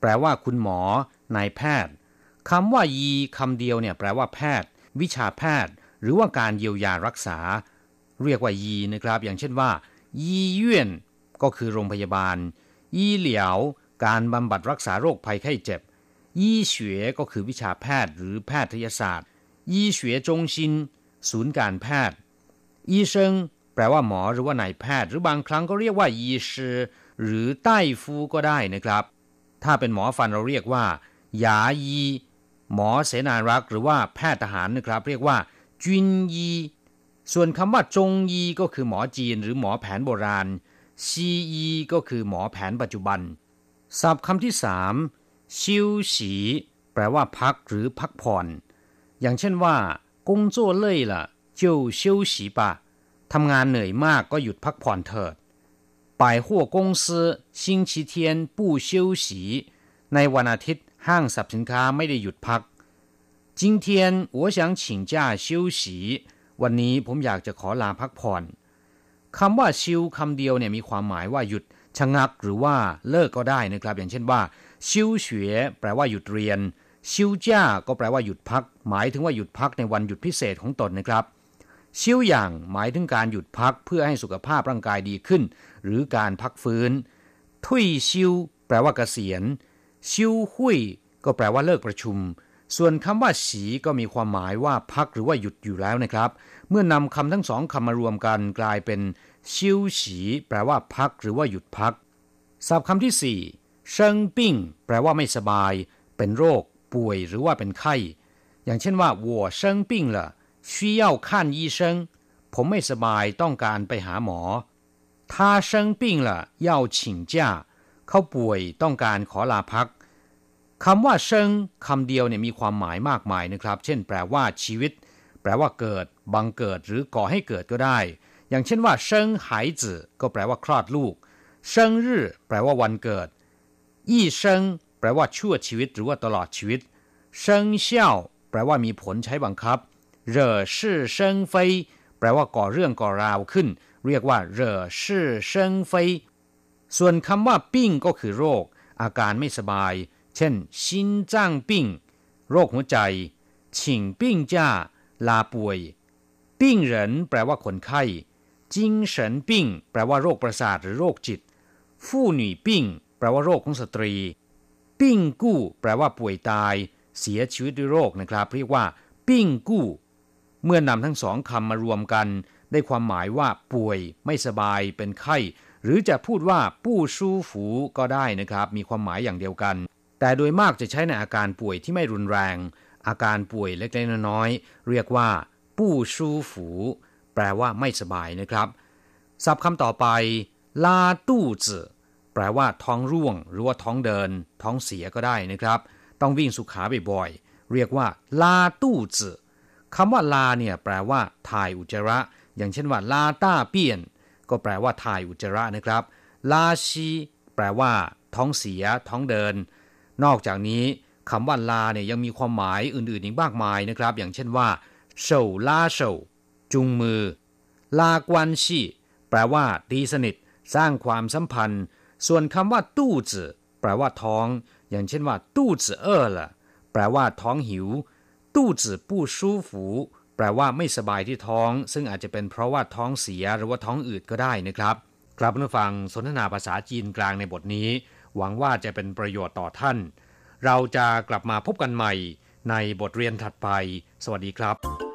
Speaker 4: แปลว่าคุณหมอนายแพทย์คำว่ายีคำเดียวเนี่ยแปลว่าแพทย์ วิชาแพทย์ หรือว่าการเยียวยารักษา เรียกว่ายีนะครับ อย่างเช่นว่ายีเย่นก็คือโรงพยาบาล ยีเหลียว การบำบัดรักษาโรคภัยไข้เจ็บ ยี่เฉวยก็คือวิชาแพทย์หรือแพทยศาสตร์ ยี่เฉวยจงชิน ศูนย์การแพทย์ยีเซิงแปลว่าหมอหรือว่านายแพทย์ หรือบางครั้งก็เรียกว่ายีชือหรือใต้ฟูก็ได้นะครับ ถ้าเป็นหมอฟันเราเรียกว่าหยายีหมอเสนารักษ์หรือว่าแพทย์ทหารนะครับ เรียกว่าจุนยีส่วนคำว่าจงยีก็คือหมอจีนหรือหมอแผนโบราณซียีก็คือหมอแผนปัจจุบันศัพท์คำที่สามชิวสีแปลว่าพักหรือพักผ่อน อย่างเช่นว่า 工作累了就休息吧ทำงานเหนื่อยมากก็หยุดพักผ่อนเถิด百货公司星期天不休息ในวันอาทิตย์ห้างสรรพสินค้าไม่ได้หยุดพัก今天我想请假休息วันนี้ผมอยากจะขอลาพักผ่อนคำว่าชิวคำเดียวเนี่ยมีความหมายว่าหยุดชะงักหรือว่าเลิกก็ได้นะครับ อย่างเช่นว่าชิวเฉวยแปลว่าหยุดเรียน ชิวจ้าก็แปลว่าหยุดพัก หมายถึงว่าหยุดพักในวันหยุดพิเศษของตนนะครับ ชิวอย่างหมายถึงการหยุดพักเพื่อให้สุขภาพร่างกายดีขึ้น หรือการพักฟื้น ทุยชิวแปลว่าเกษียณ ชิวหุยก็แปลว่าเลิกประชุม ส่วนคำว่าสีก็มีความหมายว่าพักหรือว่าหยุดอยู่แล้วนะครับ เมื่อนำคำทั้งสองคำมารวมกันกลายเป็น ชิวสีแปลว่าพักหรือว่าหยุดพักศัพท์คำที่สี่เชิงปิ้งแปลว่าไม่สบาย เป็นโรค ป่วยหรือว่าเป็นไข้ อย่างเช่นว่า我生病了需要看医生ผมไม่สบายต้องการไปหาหมอ他生病了要请假เขาป่วยต้องการขอลาพักคำว่าเชิงคำเดียวเนี่ยมีความหมายมากมายนะครับ เช่น แปลว่าชีวิต แปลว่าเกิด บังเกิดหรือก่อให้เกิดก็ได้ อย่างเช่นว่าเชิงหายจื่อก็แปลว่าคลอดลูกเชิงรื่อแปลว่าวันเกิดยี่เชิง แปลว่าชั่วชีวิตหรือว่าตลอดชีวิตเชิงเซี่ยวแปลว่ามีผลใช้บังคับเหร่อชื่อเชิงเฟยแปลว่าก่อเรื่องก่อราวขึ้น เรียกว่า惹是生非 ส่วนคำว่า 病 ก็คือโรค อาการไม่สบาย เช่น心臟病 โรคหัวใจ 請病假 ลาป่วย 病人 แปลว่าคนไข้ 精神病 แปลว่าโรคประสาทหรือโรคจิต 婦女病 แปลว่าโรคของสตรี ปิ้งกู้แปลว่าป่วยตาย เสียชีวิตด้วยโรคนะครับ เรียกว่า ปิ้งกู้ เมื่อนำทั้งสองคำมารวมกัน ได้ความหมายว่า ป่วย ไม่สบาย เป็นไข้ หรือจะพูดว่าปู้ชู้ฝูก็ได้นะครับ มีความหมายอย่างเดียวกัน แต่โดยมากจะใช้ในอาการป่วยที่ไม่รุนแรง อาการป่วยเล็กๆน้อยๆเรียกว่าปู้ชู้ฝู แปลว่าไม่สบายนะครับศัพท์คำต่อไปลาตู้จื่อ แปลว่าท้องร่วง หรือว่าท้องเดิน ท้องเสียก็ได้นะครับ ต้องวิ่งสุขาบ่อยๆเรียกว่า ลาตู้จือคำว่าลาเนี่ยแปลว่า ถ่ายอุจจาระ อย่างเช่นว่า ลาต้าเปียน ก็แปลว่าถ่ายอุจจาระนะครับ ลาชีแปลว่า ท้องเสีย ท้องเดิน นอกจากนี้คำว่าลาเนี่ยยังมีความหมายอื่นๆอีกมากมายนะครับ อย่างเช่นว่าเฉาลาเฉาจุงมือ ลากวันชีแปลว่า ดีสนิท สร้างความสัมพันธ์ ส่วนคำว่าตู้จือแปลว่าท้อง อย่างเช่นว่าตู้จือเออละแปลว่าท้องหิว ตู้จือปู้ชู้ฝูแปลว่าไม่สบายที่ท้อง ซึ่งอาจจะเป็นเพราะว่าท้องเสียหรือว่าท้องอืดก็ได้นะครับครับผู้ฟังสนทนาภาษาจีนกลางในบทนี้ หวังว่าจะเป็นประโยชน์ต่อท่าน เราจะกลับมาพบกันใหม่ในบทเรียนถัดไป สวัสดีครับ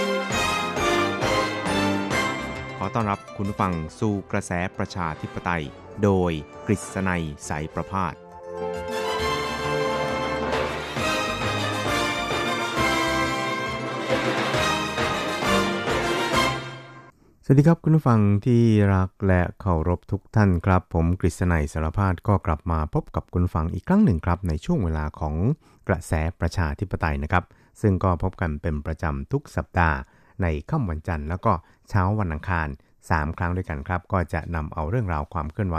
Speaker 7: อต้อนรับคุณผู้ฟังสู่กระแสประชาธิปไตย โดยกฤษณัยสายประพาสสวัสดีครับคุณผู้ฟังที่รักและเคารพทุกท่านครับ ผมกฤษณัยสารพาดก็กลับมาพบกับคุณฟังอีกครั้งหนึ่งครับ ในช่วงเวลาของกระแสประชาธิปไตยนะครับ ซึ่งก็พบกันเป็นประจำทุกสัปดาห์ในค่ำวันจันทร์แล้วก็ เช้าวันอังคาร 3 ครั้งด้วยกันครับ ก็จะนำเอาเรื่องราวความเคลื่อนไหว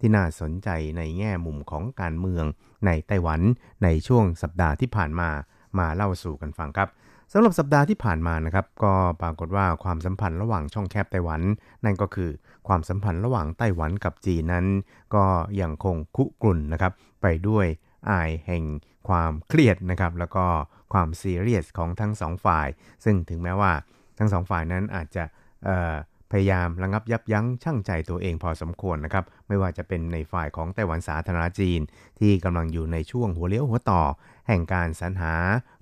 Speaker 7: ที่น่าสนใจในแง่มุมของการเมือง ในไต้หวัน ในช่วงสัปดาห์ที่ผ่านมามาเล่าสู่กันฟังครับสำหรับสัปดาห์ที่ผ่านมานะครับก็ปรากฏว่าความสัมพันธ์ระหว่างช่องแคบไต้หวัน นั่นก็คือความสัมพันธ์ระหว่างไต้หวันกับจีนนั้น ก็ยังคงคุกรุ่นนะครับไปด้วยอายแห่งความเครียดนะครับแล้วก็ความซีเรียสของทั้งสองฝ่าย ซึ่งถึงแม้ว่าทั้งสองฝ่ายนั้นอาจจะ พยายามระงับยับยั้งชั่งใจตัวเองพอสมควรนะครับ ไม่ว่าจะเป็นในฝ่ายของไต้หวันสาธารณจีน ที่กำลังอยู่ในช่วงหัวเลี้ยวหัวต่อ แห่งการสรรหา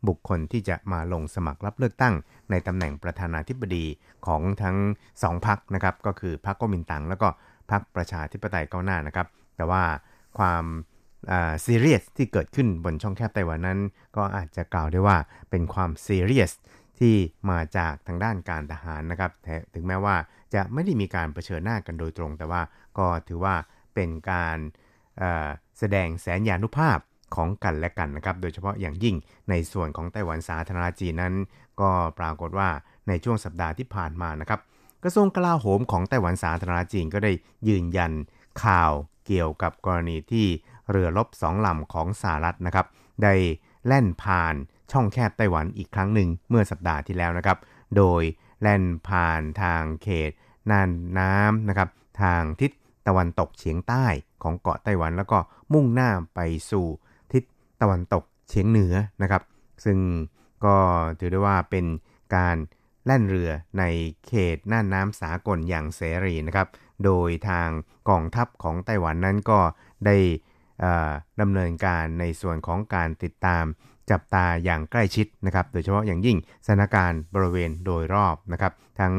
Speaker 7: บุคคลที่จะมาลงสมัครรับเลือกตั้ง ในตำแหน่งประธานาธิบดีของทั้งสองพรรคนะครับ ก็คือพรรคก๊กมินตั๋งแล้วก็พรรคประชาธิปไตยก้าวหน้านะครับ แต่ว่าความซีเรียสที่เกิดขึ้นบนช่องแคบไต้หวันนั้น ก็อาจจะกล่าวได้ว่าเป็นความซีเรียส ที่มาจากทางด้านการทหารนะครับถึงแม้ว่าจะไม่ได้มีการเผชิญหน้ากันโดยตรง แต่ว่าก็ถือว่าเป็นการแสดงแสนยานุภาพของกันและกันนะครับ โดยเฉพาะอย่างยิ่งในส่วนของไต้หวันสาธารณจีนนั้น ก็ปรากฏว่าในช่วงสัปดาห์ที่ผ่านมานะครับ กระทรวงกลาโหมของไต้หวันสาธารณจีนก็ได้ยืนยันข่าวเกี่ยวกับกรณีที่เรือรบสองลำของสหรัฐนะครับ ได้แล่นผ่าน ช่องแคบไต้หวันอีกครั้งหนึ่งเมื่อสัปดาห์ที่แล้วนะครับ โดยแล่นผ่านทางเขตน่านน้ำนะครับ ทางทิศตะวันตกเฉียงใต้ของเกาะไต้หวัน แล้วก็มุ่งหน้าไปสู่ทิศตะวันตกเฉียงเหนือนะครับ ซึ่งก็ถือได้ว่าเป็นการแล่นเรือในเขตน่านน้ำสากลอย่างเสรีนะครับ โดยทางกองทัพของไต้หวันนั้นก็ได้ดำเนินการในส่วนของการติดตาม จับตาอย่างใกล้ชิดนะครับ โดยเฉพาะอย่างยิ่งสถานการณ์บริเวณโดยรอบนะครับ ทั้ง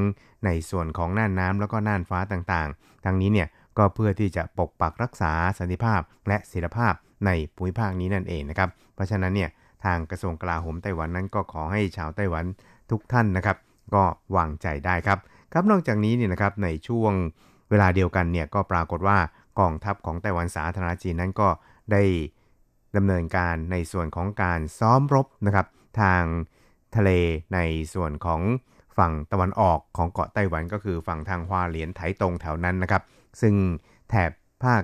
Speaker 7: ในส่วนของน่านน้ำแล้วก็น่านฟ้าต่างๆ ทั้งนี้เนี่ยก็เพื่อที่จะปกปักรักษาสันติภาพ และศิลภาพในภูมิภาคนี้นั่นเองนะครับ เพราะฉะนั้นเนี่ยทางกระทรวงกลาโหมไต้หวันนั้นก็ขอให้ชาวไต้หวันทุกท่านนะครับ ก็วางใจได้ครับ ครับนอกจากนี้เนี่ยนะครับในช่วงเวลาเดียวกันเนี่ยก็ปรากฏว่ากองทัพของไต้หวันสาธารณจีนนั้นก็ได้ ดำเนินการในส่วนของการซ้อมรบนะครับ ทางทะเลในส่วนของฝั่งตะวันออกของเกาะไต้หวันก็คือฝั่งทางฮวาเหลียนไถตรงแถวนั้นนะครับ ซึ่งแถบภาค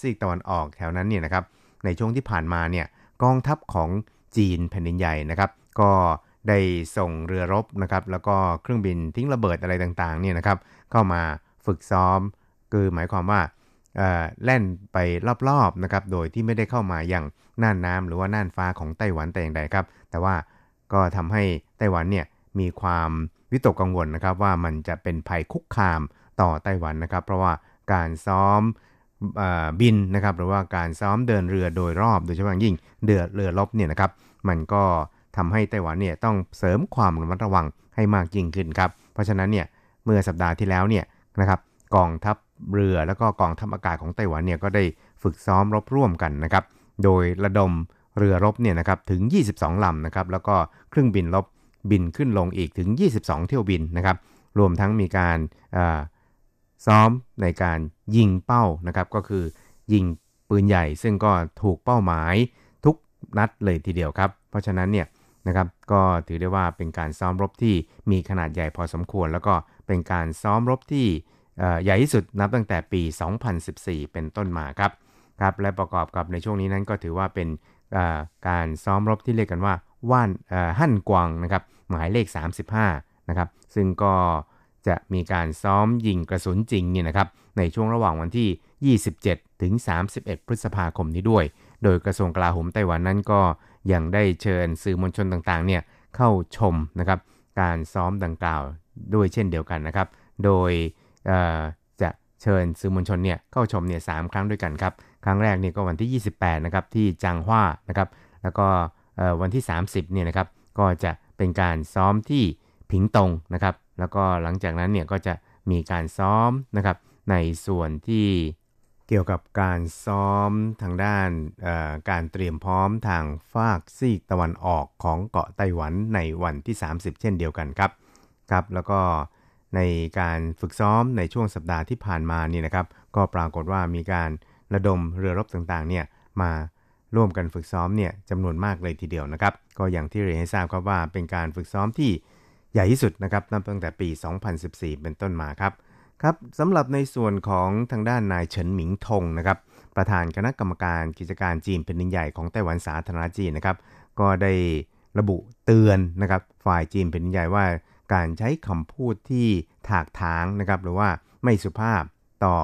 Speaker 7: ซีกตะวันออกแถวนั้นเนี่ยนะครับ ในช่วงที่ผ่านมาเนี่ยกองทัพของจีนแผ่นดินใหญ่นะครับ ก็ได้ส่งเรือรบนะครับ แล้วก็เครื่องบินทิ้งระเบิดอะไรต่างๆเนี่ยนะครับ เข้ามาฝึกซ้อม คือหมายความว่า แล่นไปรอบๆนะครับโดยที่ไม่ได้เข้ามาอย่างน่านน้ำหรือว่าน่านฟ้าของไต้หวันแต่อย่างใดครับ แต่ว่าก็ทำให้ไต้หวันเนี่ยมีความวิตกกังวลนะครับว่ามันจะเป็นภัยคุกคามต่อไต้หวันนะครับ เพราะว่าการซ้อมบินนะครับหรือว่าการซ้อมเดินเรือโดยรอบโดยเฉพาะยิ่งเดือเรือลบเนี่ยนะครับมันก็ทำให้ไต้หวันเนี่ยต้องเสริมความระมัดระวังให้มากยิ่งขึ้นครับเพราะฉะนั้นเนี่ยเมื่อสัปดาห์ที่แล้วเนี่ยนะครับกองทัพ เรือแล้วก็กองทัพอากาศของไต้หวันเนี่ยก็ได้ฝึกซ้อมรบร่วมกันนะครับ โดยระดมเรือรบเนี่ยนะครับถึง 22 ลำนะครับ แล้วก็เครื่องบินรบบินขึ้นลงอีกถึง 22 เที่ยวบินนะครับ รวมทั้งมีการซ้อมในการยิงเป้านะครับ ก็คือยิงปืนใหญ่ซึ่งก็ถูกเป้าหมายทุกนัดเลยทีเดียวครับ เพราะฉะนั้นเนี่ยนะครับก็ถือได้ว่าเป็นการซ้อมรบที่มีขนาดใหญ่พอสมควร แล้วก็เป็นการซ้อมรบที่ ใหญ่ที่สุดนับตั้งแต่ปี 2014 เป็นต้นมาครับครับและประกอบกับในช่วงนี้นั้นก็ถือว่าเป็นการซ้อมรบที่เรียกกันว่าว่านหั่นกวางนะครับหมายเลข 35นะครับซึ่งก็จะมีการซ้อมยิงกระสุนจริงเนี่ยนะครับในช่วงระหว่างวันที่ 27 ถึง 31 พฤษภาคมนี้ด้วย โดยกระทรวงกลาโหมไต้หวันนั้นก็ยังได้เชิญสื่อมวลชนต่างๆเนี่ยเข้าชมนะครับการซ้อมดังกล่าวด้วยเช่นเดียวกันนะครับ โดย จะเชิญสื่อมวลชนเนี่ยเข้าชมเนี่ยสครั้งด้วยกันครับ ครั้งแรกเนี่ยก็วันที่ 28 นะครับที่จางฮวานะครับ แล้วก็วันที่ 30 เนี่ยนะครับก็จะเป็นการซ้อมที่ผิงตงนะครับ แล้วก็หลังจากนั้นเนี่ยก็จะมีการซ้อมนะครับในส่วนที่เกี่ยวกับการซ้อมทางด้านการเตรียมพร้อมทางฝากซีกตะวันออกของเกาะไต้หวันในวันที่ 30 เช่นเดียวกันครับครับ แล้วก็ ในการฝึกซ้อมในช่วงสัปดาห์ที่ผ่านมานี่นะครับ ก็ปรากฏว่ามีการระดมเรือรบต่างๆเนี่ยมาร่วมกันฝึกซ้อมเนี่ยจำนวนมากเลยทีเดียวนะครับ ก็อย่างที่เรียนให้ทราบครับว่าเป็นการฝึกซ้อมที่ใหญ่ที่สุดนะครับนับตั้งแต่ปี 2014 เป็นต้นมาครับครับสำหรับในส่วนของทางด้านนายเฉินหมิงทงนะครับประธานคณะกรรมการกิจการจีนเป็นใหญ่ของไต้หวันสาธารณจีนนะครับ ก็ได้ระบุเตือนนะครับฝ่ายจีนเป็นใหญ่ว่า การใช้คำพูดที่ถากถางนะครับหรือว่าไม่สุภาพต่อ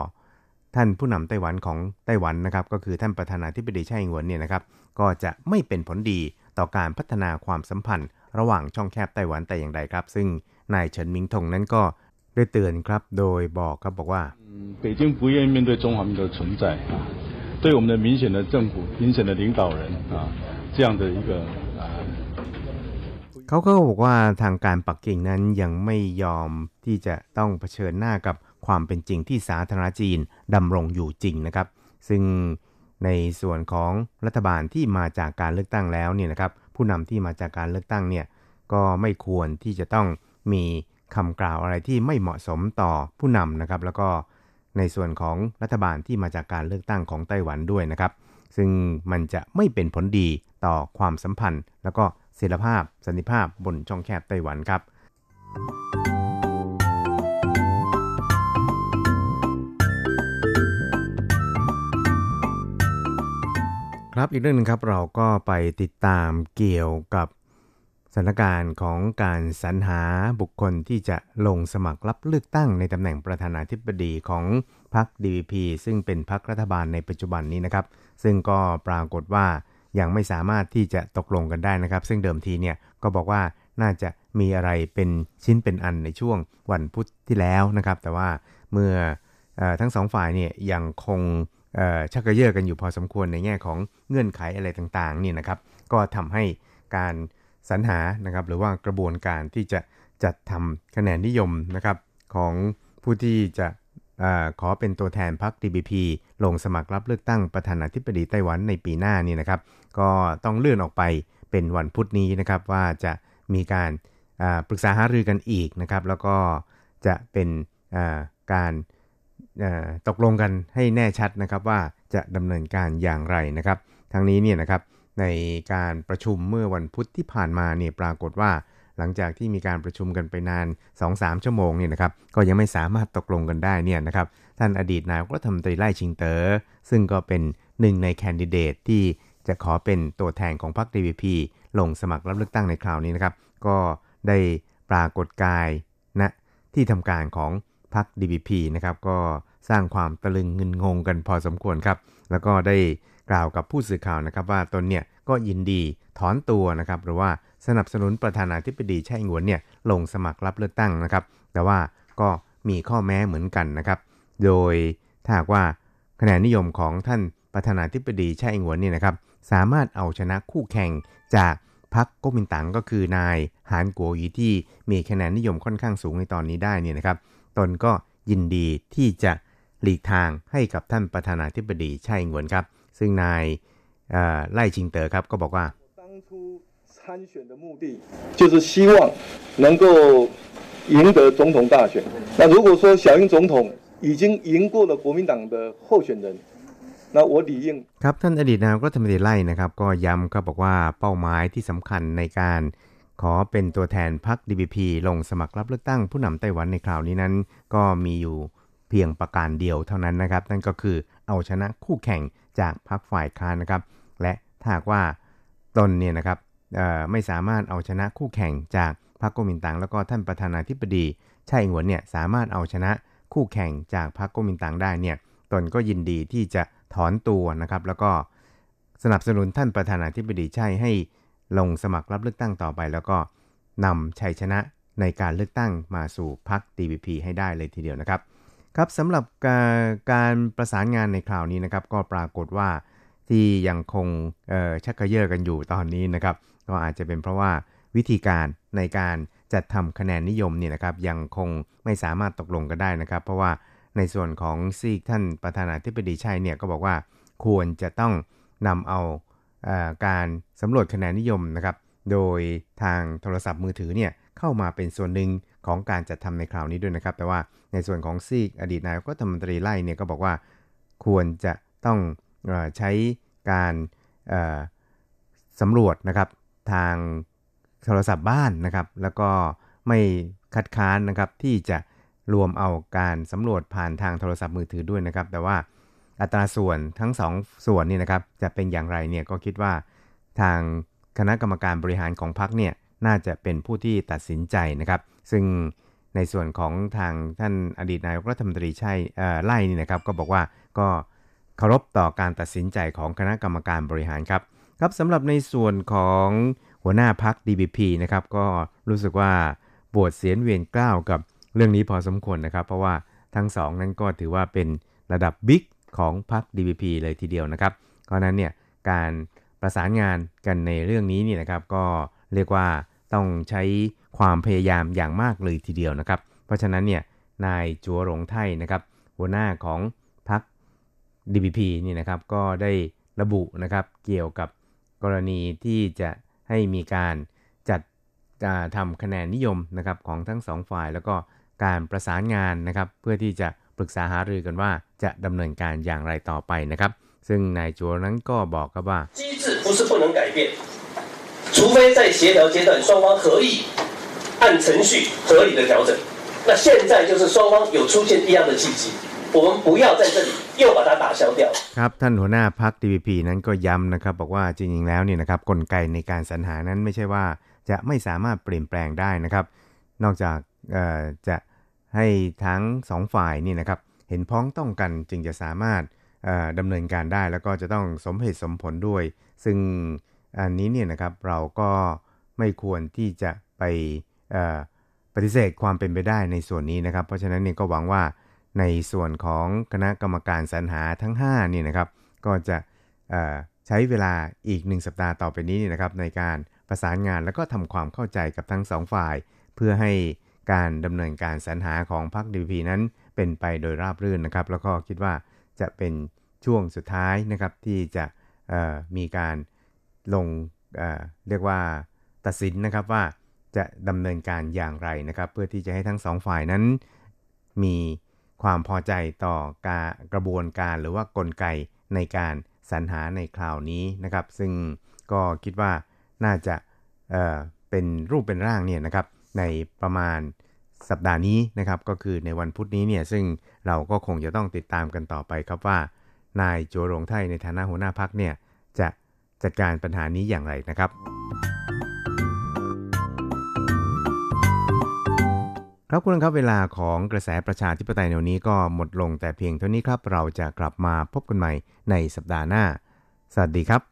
Speaker 7: ท่านผู้นำไต้หวันของไต้หวันนะครับก็คือท่านประธานาธิบดีไช่อิงหวนเนี่ยนะครับก็จะไม่เป็นผลดีต่อการพัฒนาความสัมพันธ์ ระหว่างช่องแคบไต้หวันแต่อย่างใดครับ ซึ่งนายเฉินหมิงทงนั้นก็ได้เตือนครับโดยบอกครับบอกว่า
Speaker 8: 北京不愿意面对中华民族的存在啊，对我们的明显的政府、明显的领导人啊，这样的一个啊。
Speaker 7: เขาก็บอกว่าทางการปักกิ่งนั้นยังไม่ยอมที่จะต้องเผชิญหน้ากับความเป็นจริงที่สาธารณจีนดำรงอยู่จริงนะครับ ซึ่งในส่วนของรัฐบาลที่มาจากการเลือกตั้งแล้วเนี่ยนะครับ ผู้นำที่มาจากการเลือกตั้งเนี่ยก็ไม่ควรที่จะต้องมีคำกล่าวอะไรที่ไม่เหมาะสมต่อผู้นำนะครับ แล้วก็ในส่วนของรัฐบาลที่มาจากการเลือกตั้งของไต้หวันด้วยนะครับ ซึ่งมันจะไม่เป็นผลดีต่อความสัมพันธ์ แล้วก็ เสถีภาพสันติภาพบนช่องแคบไต้หวันครับ ครับอีกเรื่องนึงครับเราก็ไปติดตามเกี่ยวกับสถานการณ์ของการสรรหาบุคคลที่จะลงสมัครรับเลือกตั้งในตำแหน่งประธานาธิบดีของพรรค DVP ซึ่งเป็นพรรครัฐบาลในปัจจุบันนี้นะครับ ซึ่งก็ปรากฏว่า ยังไม่สามารถที่จะตกลงกันได้นะครับ ซึ่งเดิมทีเนี่ยก็บอกว่าน่าจะมีอะไรเป็นชิ้นเป็นอันในช่วงวันพุธที่แล้วนะครับ แต่ว่าเมื่ออทั้งสองฝ่ายเนี่ยยังคงชักกระเยาะกันอยู่พอสมควรในแง่ของเงื่อนไขอะไรต่างๆนี่นะครับ ก็ทำให้การสรรหานะครับ หรือว่ากระบวนการที่จะจัดทำคะแนนนิยมนะครับของผู้ที่จะ อขอเป็นตัวแทนพรรค DBP ลงสมัครรับเลือกตั้งประธานาธิบดีไต้หวันในปีหน้านี่นะครับ ก็ต้องเลื่อนออกไปเป็นวันพุธนี้นะครับว่าจะมีการปรึกษาหารือกันอีกนะครับ แล้วก็จะเป็นการตกลงกันให้แน่ชัดนะครับว่าจะดำเนินการอย่างไรนะครับ ทั้งนี้เนี่ยนะครับในการประชุมเมื่อวันพุธที่ผ่านมาเนี่ยปรากฏว่า หลังจากที่มีการประชุมกันไปนาน 2-3 ชั่วโมงเนี่ยนะครับก็ยังไม่สามารถตกลงกันได้เนี่ยนะครับท่านอดีตนายกรัฐมนตรีไล่ชิงเตอ๋อซึ่งก็เป็นหนึ่งในแคนดิเดตที่จะขอเป็นตัวแทนของพรรค DVP ลงสมัครรับเลือกตั้งในคราวนี้นะครับ ก็ได้ปรากฏกายณนะที่ทำการของพรรค DVP นะครับ ก็สร้างความตะลึงเงินงงกันพอสมควรครับ แล้วก็ได้ กล่าวกับผู้สื่อข่าวนะครับว่าตนเนี่ยก็ยินดีถอนตัวนะครับหรือว่าสนับสนุนประธานาธิบดีไช่หงวนเนี่ยลงสมัครรับเลือกตั้งนะครับ แต่ว่าก็มีข้อแม้เหมือนกันนะครับ โดยถ้าว่าคะแนนนิยมของท่านประธานาธิบดีไช่หงวนเนี่ยนะครับสามารถเอาชนะคู่แข่งจากพรรคก๊กมินตั๋งก็คือนายหานกัวยีที่มีคะแนนนิยมค่อนข้างสูงในตอนนี้ได้เนี่ยนะครับ ตนก็ยินดีที่จะหลีกทางให้กับท่านประธานาธิบดีไช่หงวนครับ ซึ่งนายไล่ชิงเตอครับก็บอกว่า当初
Speaker 8: 参选的目的就是希望能够赢得总统大选。那如果说小英总统已经赢过了国民党的候选人，那我理应
Speaker 7: ครับท่านอดีตนายกรัฐมนตรีไล่นะครับ ก็ย้ำครับบอกว่าเป้าหมายที่สำคัญในการขอเป็นตัวแทนพรรค DPP ลงสมัครรับเลือกตั้งผู้นำไต้หวันในคราวนี้นั้น ก็มีอยู่ เพียงประการเดียวเท่านั้นนะครับ นั่นก็คือเอาชนะคู่แข่งจากพรรคฝ่ายค้านนะครับ และถ้าว่าตนเนี่ยนะครับไม่สามารถเอาชนะคู่แข่งจากพรรคก๊กมินตั๋งแล้วก็ท่านประธานาธิบดีไช่อิงหวนเนี่ยสามารถเอาชนะคู่แข่งจากพรรคก๊กมินตั๋งได้เนี่ยตนก็ยินดีที่จะถอนตัวนะครับ แล้วก็สนับสนุนท่านประธานาธิบดีไช่ให้ลงสมัครรับเลือกตั้งต่อไป แล้วก็นำชัยชนะในการเลือกตั้งมาสู่พรรค DPP ให้ได้เลยทีเดียวนะครับ ครับสำหรับการประสานงานในคราวนี้นะครับ ก็ปรากฏว่าที่ยังคงชักกระเยาะกันอยู่ตอนนี้นะครับ ก็อาจจะเป็นเพราะว่าวิธีการในการจัดทำคะแนนนิยมเนี่ยนะครับ ยังคงไม่สามารถตกลงกันได้นะครับ เพราะว่าในส่วนของซีกท่านประธานาธิบดีชัยเนี่ยก็บอกว่าควรจะต้องนำเอาอาการสำรวจคะแนนนิยมนะครับ โดยทางโทรศัพท์มือถือเนี่ย เข้ามาเป็นส่วนหนึ่งของการจัดทำในคราวนี้ด้วยนะครับแต่ว่าในส่วนของซีกอดีตนายกรัฐมนตรีไล่เนี่ยก็บอกว่าควรจะต้องอใช้การสำรวจนะครับทางโทรศัพท์บ้านนะครับ แล้วก็ไม่คัดค้านนะครับที่จะรวมเอาการสำรวจผ่านทางโทรศัพท์มือถือด้วยนะครับ แต่ว่าอัตราส่วนทั้ง2ส่วนนี่นะครับจะเป็นอย่างไรเนี่ยก็คิดว่าทางคณะกรรมการบริหารของพรรคเนี่ย น่าจะเป็นผู้ที่ตัดสินใจนะครับ ซึ่งในส่วนของทางท่านอดีตนายกรัฐมนตรีใช่ไล่นี่นะครับ ก็บอกว่าก็เคารพต่อการตัดสินใจของคณะกรรมการบริหารครับครับสำหรับในส่วนของหัวหน้าพัก DBP นะครับก็รู้สึกว่าปวดเสียนเวียนกล้าวกับเรื่องนี้พอสมควรนะครับ เพราะว่าทั้งสองนั้นก็ถือว่าเป็นระดับบิ๊กของพรรค DPP เลยทีเดียวนะครับเพราะนั้นเนี่ยการประสานงานกันในเรื่องนี้นี่นะครับก็เรียกว่า ต้องใช้ความพยายามอย่างมากเลยทีเดียวนะครับ เพราะฉะนั้นเนี่ยนายจัวหลงไทยนะครับหัวหน้าของพรรค DPP นี่นะครับก็ได้ระบุนะครับเกี่ยวกับกรณีที่จะให้มีการจัดทำคะแนนนิยมนะครับของทั้งสองฝ่าย แล้วก็การประสานงานนะครับ เพื่อที่จะปรึกษาหารือกันว่าจะดำเนินการอย่างไรต่อไปนะครับ ซึ่งนายจัวนั้นก็บอกกับว่า
Speaker 9: 除非在协调阶段双方合意按程序合理的调整那现在就是双方有出现一样的契机我们不要在这里又把它打消掉
Speaker 7: ครับท่านหัวหน้าพัก DPP นั้นก็ย้ำนะครับ บอกว่าจริงๆแล้วเนี่ยนะครับกลไกในการสรรหานั้นไม่ใช่ว่าจะไม่สามารถเปลี่ยนแปลงได้นะครับ นอกจากจะให้ทั้งสองฝ่ายนี่นะครับเห็นพ้องต้องกันจึงจะสามารถดำเนินการได้ แล้วก็จะต้องสมเหตุสมผลด้วย ซึ่ง อันนี้เนี่ยนะครับเราก็ไม่ควรที่จะไปปฏิเสธความเป็นไปได้ในส่วนนี้นะครับ เพราะฉะนั้นเนี่ยก็หวังว่าในส่วนของคณะกรรมการสรรหาทั้ง5นี่นะครับก็จะใช้เวลาอีก 1 สัปดาห์ต่อไปนี้นี่นะครับในการประสานงานแล้วก็ทำความเข้าใจกับทั้งสองฝ่าย เพื่อให้การดำเนินการสรรหาของพรรคดีพีนั้นเป็นไปโดยราบรื่นนะครับ แล้วก็คิดว่าจะเป็นช่วงสุดท้ายนะครับที่จะมีการ ลงเเรียกว่าตัดสินนะครับว่าจะดำเนินการอย่างไรนะครับ เพื่อที่จะให้ทั้งสองฝ่ายนั้น มีความพอใจต่อการกระบวนการหรือว่ากลไกในการสรรหาในคราวนี้นะครับ ซึ่งก็คิดว่าน่าจะเเป็นรูปเป็นร่างเนี่ยนะครับ ในประมาณสัปดาห์นี้นะครับ ก็คือในวันพุธนี้เนี่ยซึ่งเราก็คงจะต้องติดตามกันต่อไปครับว่า นายโจหลงไทยในฐานะหัวหน้าพักเนี่ยจะ จัดการปัญหานี้อย่างไรนะครับ ครับคุณครับเวลาของกระแสประชาธิปไตยในวันนี้ก็หมดลงแต่เพียงเท่านี้ครับ เราจะกลับมาพบกันใหม่ในสัปดาห์หน้า สวัสดีครับ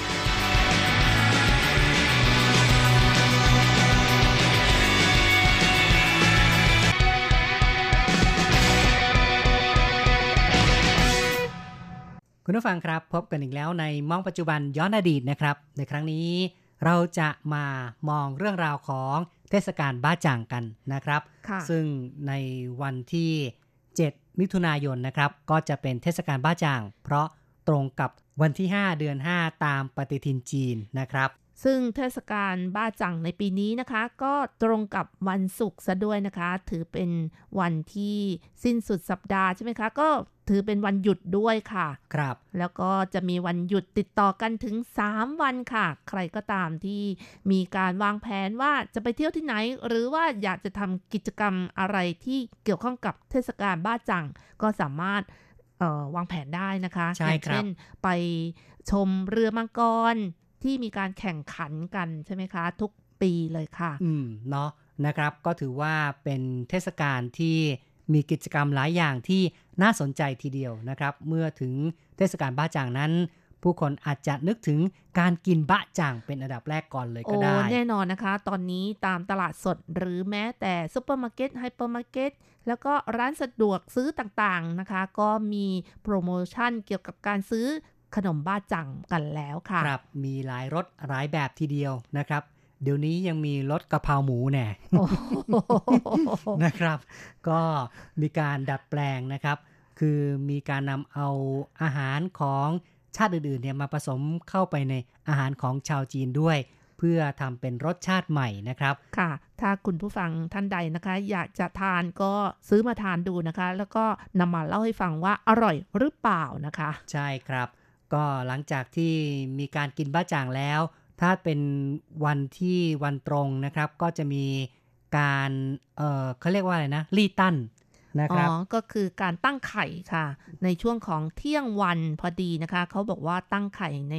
Speaker 3: คุณผู้ฟังครับพบกันอีกแล้วในมองปัจจุบันย้อนอดีตนะครับ ในครั้งนี้เราจะมามองเรื่องราวของเทศกาลบ้าจ่างกันนะครับ
Speaker 10: ค่ะ
Speaker 3: ซึ่งในวันที่ 7 มิถุนายนนะครับ ก็จะเป็นเทศกาลบ้าจ่าง เพราะตรงกับวันที่ 5 เดือน 5 ตามปฏิทินจีนนะครับ
Speaker 10: ซึ่งเทศกาลบ้าจังในปีนี้นะคะ ก็ตรงกับวันศุกร์ซะด้วยนะคะ ถือเป็นวันที่สิ้นสุดสัปดาห์ใช่ไหมคะ ก็ถือเป็นวันหยุดด้วยค่ะ
Speaker 3: ครับ
Speaker 10: แล้วก็จะมีวันหยุดติดต่อกันถึง 3 วันค่ะ ใครก็ตามที่มีการวางแผนว่าจะไปเที่ยวที่ไหน หรือว่าอยากจะทำกิจกรรมอะไรที่เกี่ยวข้องกับเทศกาลบ้าจัง ก็สามารถเอ่อวางแผนได้นะคะ
Speaker 3: ใช่
Speaker 10: อย่าง
Speaker 3: ครับ
Speaker 10: เช่นไปชมเรือมังกร ที่มีการแข่งขันกันใช่ไหมคะ ทุกปีเลยค่ะ
Speaker 3: อืมเนาะนะครับก็ถือว่าเป็นเทศกาลที่มีกิจกรรมหลายอย่างที่น่าสนใจทีเดียวนะครับ เมื่อถึงเทศกาลบ๊ะจ่างนั้น ผู้คนอาจจะนึกถึงการกินบ๊ะจ่างเป็นอันดับแรกก่อนเลยก็
Speaker 10: ว่า
Speaker 3: ได้
Speaker 10: แน่นอนนะคะ ตอนนี้ตามตลาดสดหรือแม้แต่ซุปเปอร์มาร์เก็ตไฮเปอร์มาร์เก็ตแล้วก็ร้านสะดวกซื้อต่างๆนะคะ ก็มีโปรโมชั่นเกี่ยวกับการซื้อ ขนมบ้าจังกันแล้วค่ะ
Speaker 3: ครับมีหลายรสหลายแบบทีเดียวนะครับ เดี๋ยวนี้ยังมีรสกะเพราหมูแน่
Speaker 10: โอ้โห
Speaker 3: นะครับ ก็มีการดัดแปลงนะครับ คือมีการนำเอาอาหารของชาติอื่นๆเนี่ยมาผสมเข้าไปในอาหารของชาวจีนด้วยเพื่อทำเป็นรสชาติใหม่นะครับ
Speaker 10: ค่ะ ถ้าคุณผู้ฟังท่านใดนะคะ อยากจะทานก็ซื้อมาทานดูนะคะ แล้วก็นำมาเล่าให้ฟังว่าอร่อยหรือเปล่านะคะ
Speaker 3: ใช่ครับ ก็หลังจากที่มีการกินบ้าจ่างแล้ว ถ้าเป็นวันที่วันตรงนะครับ ก็จะมีการเออเขาเรียกว่าอะไรนะรีตั้นนะครับ
Speaker 10: อ๋อก็คือการตั้งไข่ค่ะ ในช่วงของเที่ยงวันพอดีนะคะเขาบอกว่าตั้งไข่ใน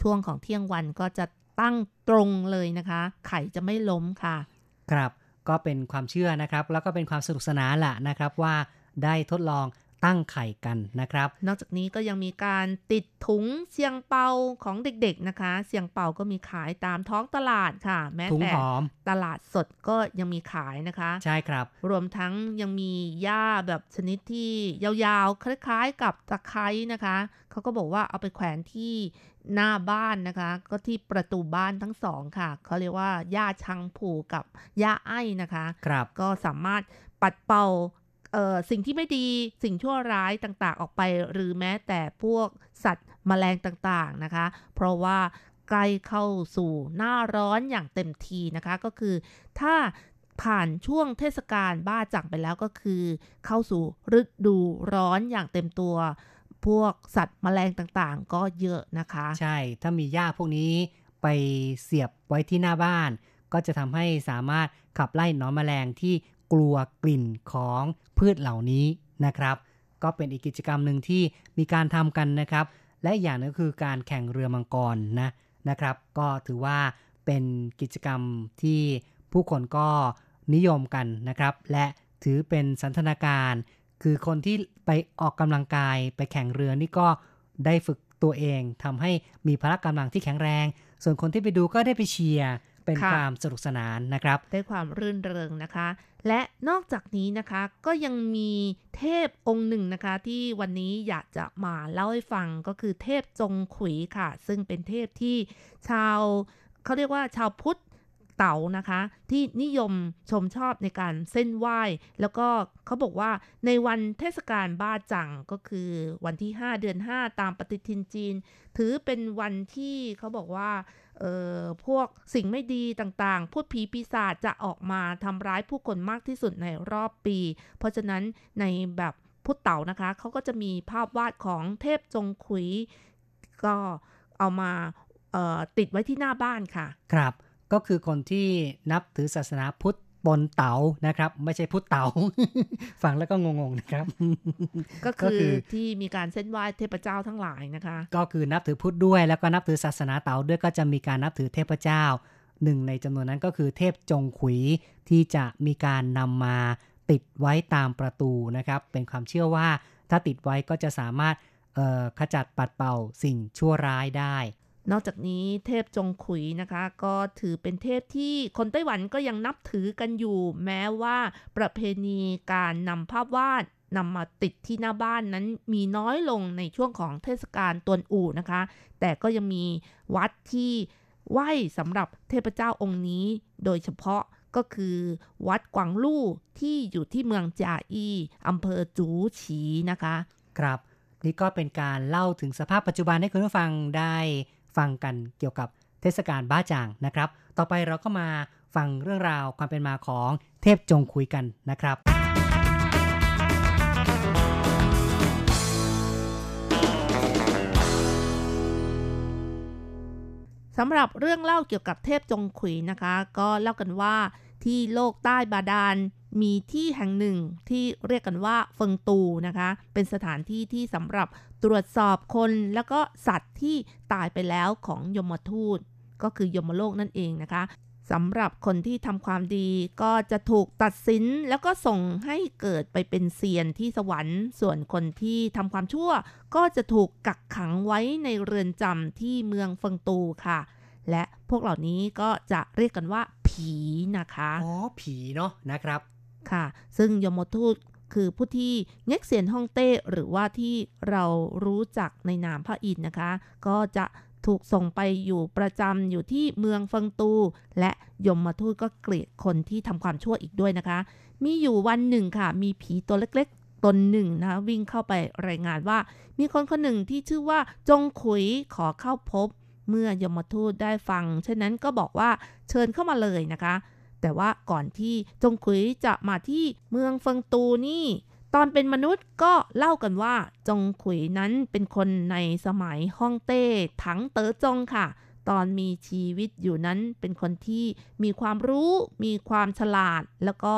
Speaker 10: ช่วงของเที่ยงวันก็จะตั้งตรงเลยนะคะ ไข่จะไม่ล้มค่ะ
Speaker 3: ครับก็เป็นความเชื่อนะครับ แล้วก็เป็นความสนุกสนานแหละนะครับว่าได้ทดลอง ตั้งไข่กันนะครับ
Speaker 10: นอกจากนี้ก็ยังมีการติดถุงเสียงเปาของเด็กๆนะคะ เสียงเปาก็มีขายตามท้องตลาดค่ะ แม้
Speaker 3: ถุง
Speaker 10: แต่
Speaker 3: หอม
Speaker 10: ตลาดสดก็ยังมีขายนะคะ
Speaker 3: ใช่ครับ
Speaker 10: รวมทั้งยังมีหญ้าแบบชนิดที่ยาวๆ คล้ายๆ กับตะไคร้นะคะ เขาก็บอกว่าเอาไปแขวนที่หน้าบ้านนะคะ ก็ที่ประตูบ้านทั้งสองค่ะ เขาเรียกว่าหญ้าชังผูกับหญ้าไอ้นะคะ
Speaker 3: ครับ
Speaker 10: ก็สามารถปัดเป่าเอ่อ สิ่งที่ไม่ดีสิ่งชั่วร้ายต่างๆออกไป หรือแม้แต่พวกสัตว์แมลงต่างๆนะคะ เพราะว่าใกล้เข้าสู่หน้าร้อนอย่างเต็มทีนะคะ ก็คือถ้าผ่านช่วงเทศกาลบ้าจังไปแล้วก็คือ เข้าสู่ฤดูร้อนอย่างเต็มตัว พวกสัตว์แมลงต่างๆ ก็เยอะนะคะ
Speaker 3: ใช่ถ้ามีหญ้าพวกนี้ไปเสียบไว้ที่หน้าบ้าน ก็จะทำให้สามารถขับไล่หนอนแมลงที่ กลัวกลิ่นของพืชเหล่านี้นะครับ ก็เป็นอีกกิจกรรมหนึ่งที่มีการทำกันนะครับ และอย่างหนึงก็คือการแข่งเรือมังกรนะนะครับ ก็ถือว่าเป็นกิจกรรมที่ผู้คนก็นิยมกันนะครับ และถือเป็นสันทนาการ คือคนที่ไปออกกำลังกายไปแข่งเรือนี่ก็ได้ฝึกตัวเองทำให้มีพละกำลังที่แข็งแรง ส่วนคนที่ไปดูก็ได้ไปเชียร์ เป็น
Speaker 10: ค่ะ
Speaker 3: ความสนุกสนานนะครับ
Speaker 10: ได้ความรื่นเริงนะคะ และนอกจากนี้นะคะก็ยังมีเทพองค์หนึ่งนะคะ ที่วันนี้อยากจะมาเล่าให้ฟังก็คือเทพจงขุยค่ะ ซึ่งเป็นเทพที่ชาวเขาเรียกว่าชาวพุทธเต๋านะคะ ที่นิยมชมชอบในการเส้นไหว้ แล้วก็เขาบอกว่าในวันเทศกาลบ้าจังก็คือวันที่ 5 เดือน 5 ตามปฏิทินจีน ถือเป็นวันที่เขาบอกว่าเอ่อ พวกสิ่งไม่ดีต่างๆ พูดผีปีศาจจะออกมาทำร้ายผู้คนมากที่สุดในรอบปี เพราะฉะนั้นในแบบพุทธเต่านะคะ เขาก็จะมีภาพวาดของเทพจงขุย ก็เอามาออติดไว้ที่หน้าบ้านค่ะ
Speaker 3: ครับ ก็คือคนที่นับถือศาสนาพุทธ ปนเต๋านะครับ ไม่ใช่พุทธเต๋าฟังแล้วก็งงๆนะครับ
Speaker 10: ก็
Speaker 3: ก็
Speaker 10: คื
Speaker 3: คืออ
Speaker 10: ที่มีการเส้นไหว้เทพเจ้าทั้งหลายนะคะ
Speaker 3: ก็คือนับถือพุทธด้วย แล้วก็นับถือศาสนาเต๋าด้วยก็จะมีการนับถือเทพเจ้าหนึ่งในจำนวนนั้นก็คือเทพจงขุยที่จะมีการนำมาติดไว้ตามประตูนะครับ เป็นความเชื่อว่าถ้าติดไว้ก็จะสามารถขจัดปัดเป่าสิ่งชั่วร้ายได้
Speaker 10: นอกจากนี้เทพจงขุยนะคะ ก็ถือเป็นเทพที่คนไต้หวันก็ยังนับถือกันอยู่ แม้ว่าประเพณีการนำภาพวาดนำมาติดที่หน้าบ้านนั้นมีน้อยลงในช่วงของเทศกาลตวนอู่นะคะ แต่ก็ยังมีวัดที่ไหว้สำหรับเทพเจ้าองค์นี้ โดยเฉพาะก็คือวัดกวางลู่ที่อยู่ที่เมืองจาอีอำเภอจูฉีนะคะ
Speaker 3: ครับ นี่ก็เป็นการเล่าถึงสภาพปัจจุบันให้คุณผู้ฟังได้ ฟังกันเกี่ยวกับเทศกาลบ้าจางนะครับ ต่อไปเราก็มาฟังเรื่องราวความเป็นมาของเทพจงคุยกันนะครับ
Speaker 10: สำหรับเรื่องเล่าเกี่ยวกับเทพจงขุยนะคะ ก็เล่ากันว่าที่โลกใต้บาดาล มีที่แห่งหนึ่งที่เรียกกันว่าเฟิงตูนะคะ เป็นสถานที่ที่สำหรับตรวจสอบคนแล้วก็สัตว์ที่ตายไปแล้วของยมทูต ก็คือยมโลกนั่นเองนะคะสำหรับคนที่ทำความดีก็จะถูกตัดสินแล้วก็ส่งให้เกิดไปเป็นเซียนที่สวรรค์ ส่วนคนที่ทำความชั่ว ก็จะถูกกักขังไว้ในเรือนจำที่เมืองเฟิงตูค่ะ และพวกเหล่านี้ก็จะเรียกกันว่าผีนะคะ
Speaker 3: อ๋อ ผีเนาะนะครับ
Speaker 10: ค่ะ ซึ่งยมทูตคือผู้ที่เง็กเซียนฮ่องเต้หรือว่าที่เรารู้จักในนามพระอินทร์นะคะ ก็จะถูกส่งไปอยู่ประจำอยู่ที่เมืองเฟิงตู และยมมาทูตก็เกลียดคนที่ทำความชั่วอีกด้วยนะคะ มีอยู่วันหนึ่งค่ะ มีผีตัวเล็กๆตนหนึ่งนะคะวิ่งเข้าไปรายงานว่า มีคนคนหนึ่งที่ชื่อว่าจงขุยขอเข้าพบ เมื่อยมทูตได้ฟังเช่นนั้นก็บอกว่าเชิญเข้ามาเลยนะคะ แต่ว่าก่อนที่จงขุยจะมาที่เมืองเฟิงตูนี่ ตอนเป็นมนุษย์ก็เล่ากันว่าจงขุยนั้นเป็นคนในสมัยฮ่องเต้ถังเต๋อจงค่ะ ตอนมีชีวิตอยู่นั้นเป็นคนที่มีความรู้ มีความฉลาดแล้วก็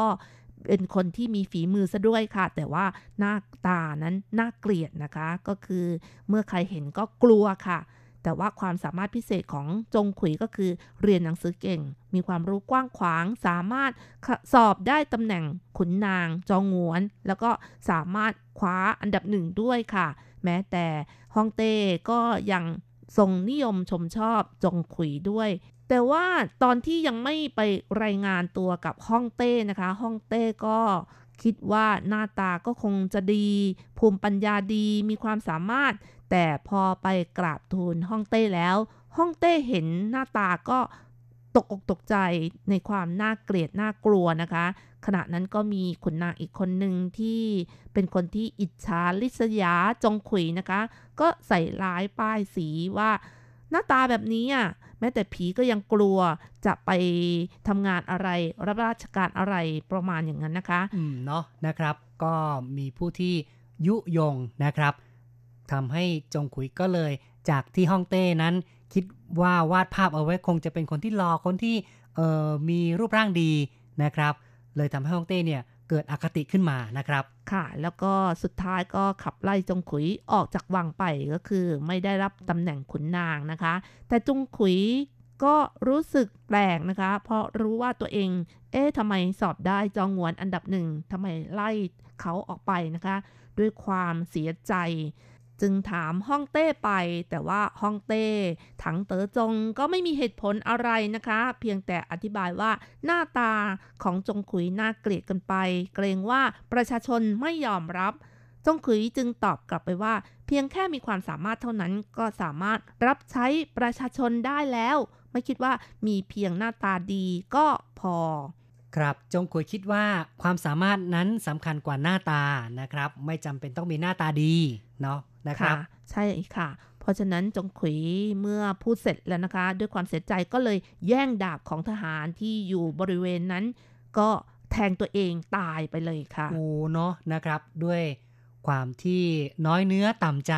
Speaker 10: เป็นคนที่มีฝีมือซะด้วยค่ะ แต่ว่าหน้าตานั้นน่าเกลียดนะคะ ก็คือเมื่อใครเห็นก็กลัวค่ะ แต่ว่าความสามารถพิเศษของจงขุยก็คือเรียนหนังสือเก่ง มีความรู้กว้างขวาง สามารถสอบได้ตำแหน่งขุนนาง จองงวน แล้วก็สามารถคว้าอันดับหนึ่งด้วยค่ะ แม้แต่ฮองเต้ก็ยังทรงนิยมชมชอบจงขุยด้วย แต่ว่าตอนที่ยังไม่ไปรายงานตัวกับฮ่องเต้นะคะฮ่องเต้ก็คิดว่าหน้าตาก็คงจะดี ภูมิปัญญาดีมีความสามารถ แต่พอไปกราบทูลฮ่องเต้แล้ว ฮ่องเต้เห็นหน้าตาก็ตกอกตกใจในความน่าเกลียดน่ากลัวนะคะ ขณะนั้นก็มีขุนนางอีกคนหนึ่งที่เป็นคนที่อิจฉาลิษยาจงขุยนะคะ ก็ใส่ร้ายป้ายสีว่า หน้าตาแบบนี้อะแม้แต่ผีก็ยังกลัวจะไปทำงานอะไร รับราชการอะไรประมาณอย่างนั้นนะคะ
Speaker 3: อืมเนาะนะครับ ก็มีผู้ที่ยุยงนะครับ ทำให้จงขุยก็เลย จากที่ฮ่องเต้นั้น คิดว่าวาดภาพเอาไว้คงจะเป็นคนที่รอคนที่มีรูปร่างดีนะครับ เลยทำให้ฮ่องเต้เนี่ยเกิดอคติขึ้นมานะครับ
Speaker 10: ค่ะ แล้วก็สุดท้ายก็ขับไล่จงขุยออกจากวังไปก็คือไม่ได้รับตำแหน่งขุนนางนะคะ แต่จงขุยก็รู้สึกแปลกนะคะ เพราะรู้ว่าตัวเอง เอ๊ะทำไมสอบได้จองหวนอันดับหนึ่งทำไมไล่เขาออกไปนะคะ ด้วยความเสียใจ จึงถามฮ่องเต้ไป แต่ว่าฮ่องเต้ถังเต๋อจงก็ไม่มีเหตุผลอะไรนะคะ เพียงแต่อธิบายว่าหน้าตาของจงขุยน่าเกลียดกันไป เกรงว่าประชาชนไม่ยอมรับ จงขุยจึงตอบกลับไปว่า เพียงแค่มีความสามารถเท่านั้นก็สามารถรับใช้ประชาชนได้แล้ว ไม่คิดว่ามีเพียงหน้าตาดีก็พอ
Speaker 3: ครับจงคุยคิดว่าความสามารถนั้นสำคัญกว่าหน้าตานะครับ ไม่จำเป็นต้องมีหน้าตาดีเนาะ นะครับ
Speaker 10: ใช่ค่ะ เพราะฉะนั้นจงขุยเมื่อพูดเสร็จแล้วนะคะ ด้วยความเสียใจก็เลยแย่งดาบของทหารที่อยู่บริเวณนั้น ก็แทงตัวเองตายไปเลยค่ะ
Speaker 3: โอ้เนาะนะครับด้วยความที่น้อยเนื้อต่ำใจ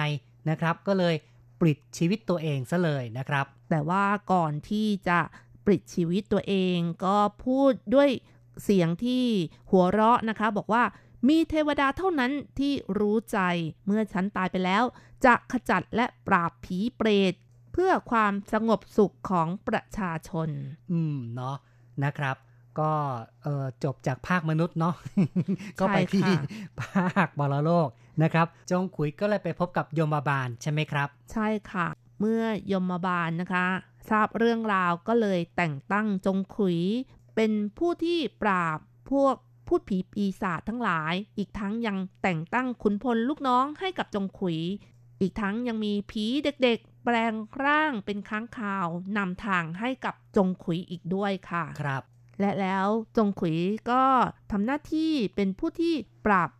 Speaker 3: นะครับ ก็เลยปลิดชีวิตตัวเองซะเลยนะครับ
Speaker 10: แต่ว่าก่อนที่จะปลิดชีวิตตัวเองก็พูดด้วยเสียงที่หัวเราะนะคะ บอกว่า มีเทวดาเท่านั้นที่รู้ใจเมื่อฉันตายไปแล้ว จะขจัดและปราบผีเปรต เพื่อความสงบสุขของประชาชน
Speaker 3: อืมเนาะนะครับ ก็เออจบจากภาคมนุษย์เนาะก็ไปที่ภาคบรโลกนะครับ จงขุยก็เลยไปพบกับยมบาลใช่ไหมครับ
Speaker 10: ใช่ค่ะ เมื่อยมบาลนะคะ ทราบเรื่องราวก็เลยแต่งตั้งจงขุย เป็นผู้ที่ปราบพวก พูดผีปีศาจทั้งหลาย อีกทั้งยังแต่งตั้งขุนพลลูกน้องให้กับจงขุย อีกทั้งยังมีผีเด็กๆ แปลงร่างเป็นค้างคาวนำทางให้กับจงขุยอีกด้วยค่ะ
Speaker 3: ครับ
Speaker 10: และแล้วจงขุยก็ทำหน้าที่เป็นผู้ที่ปราบ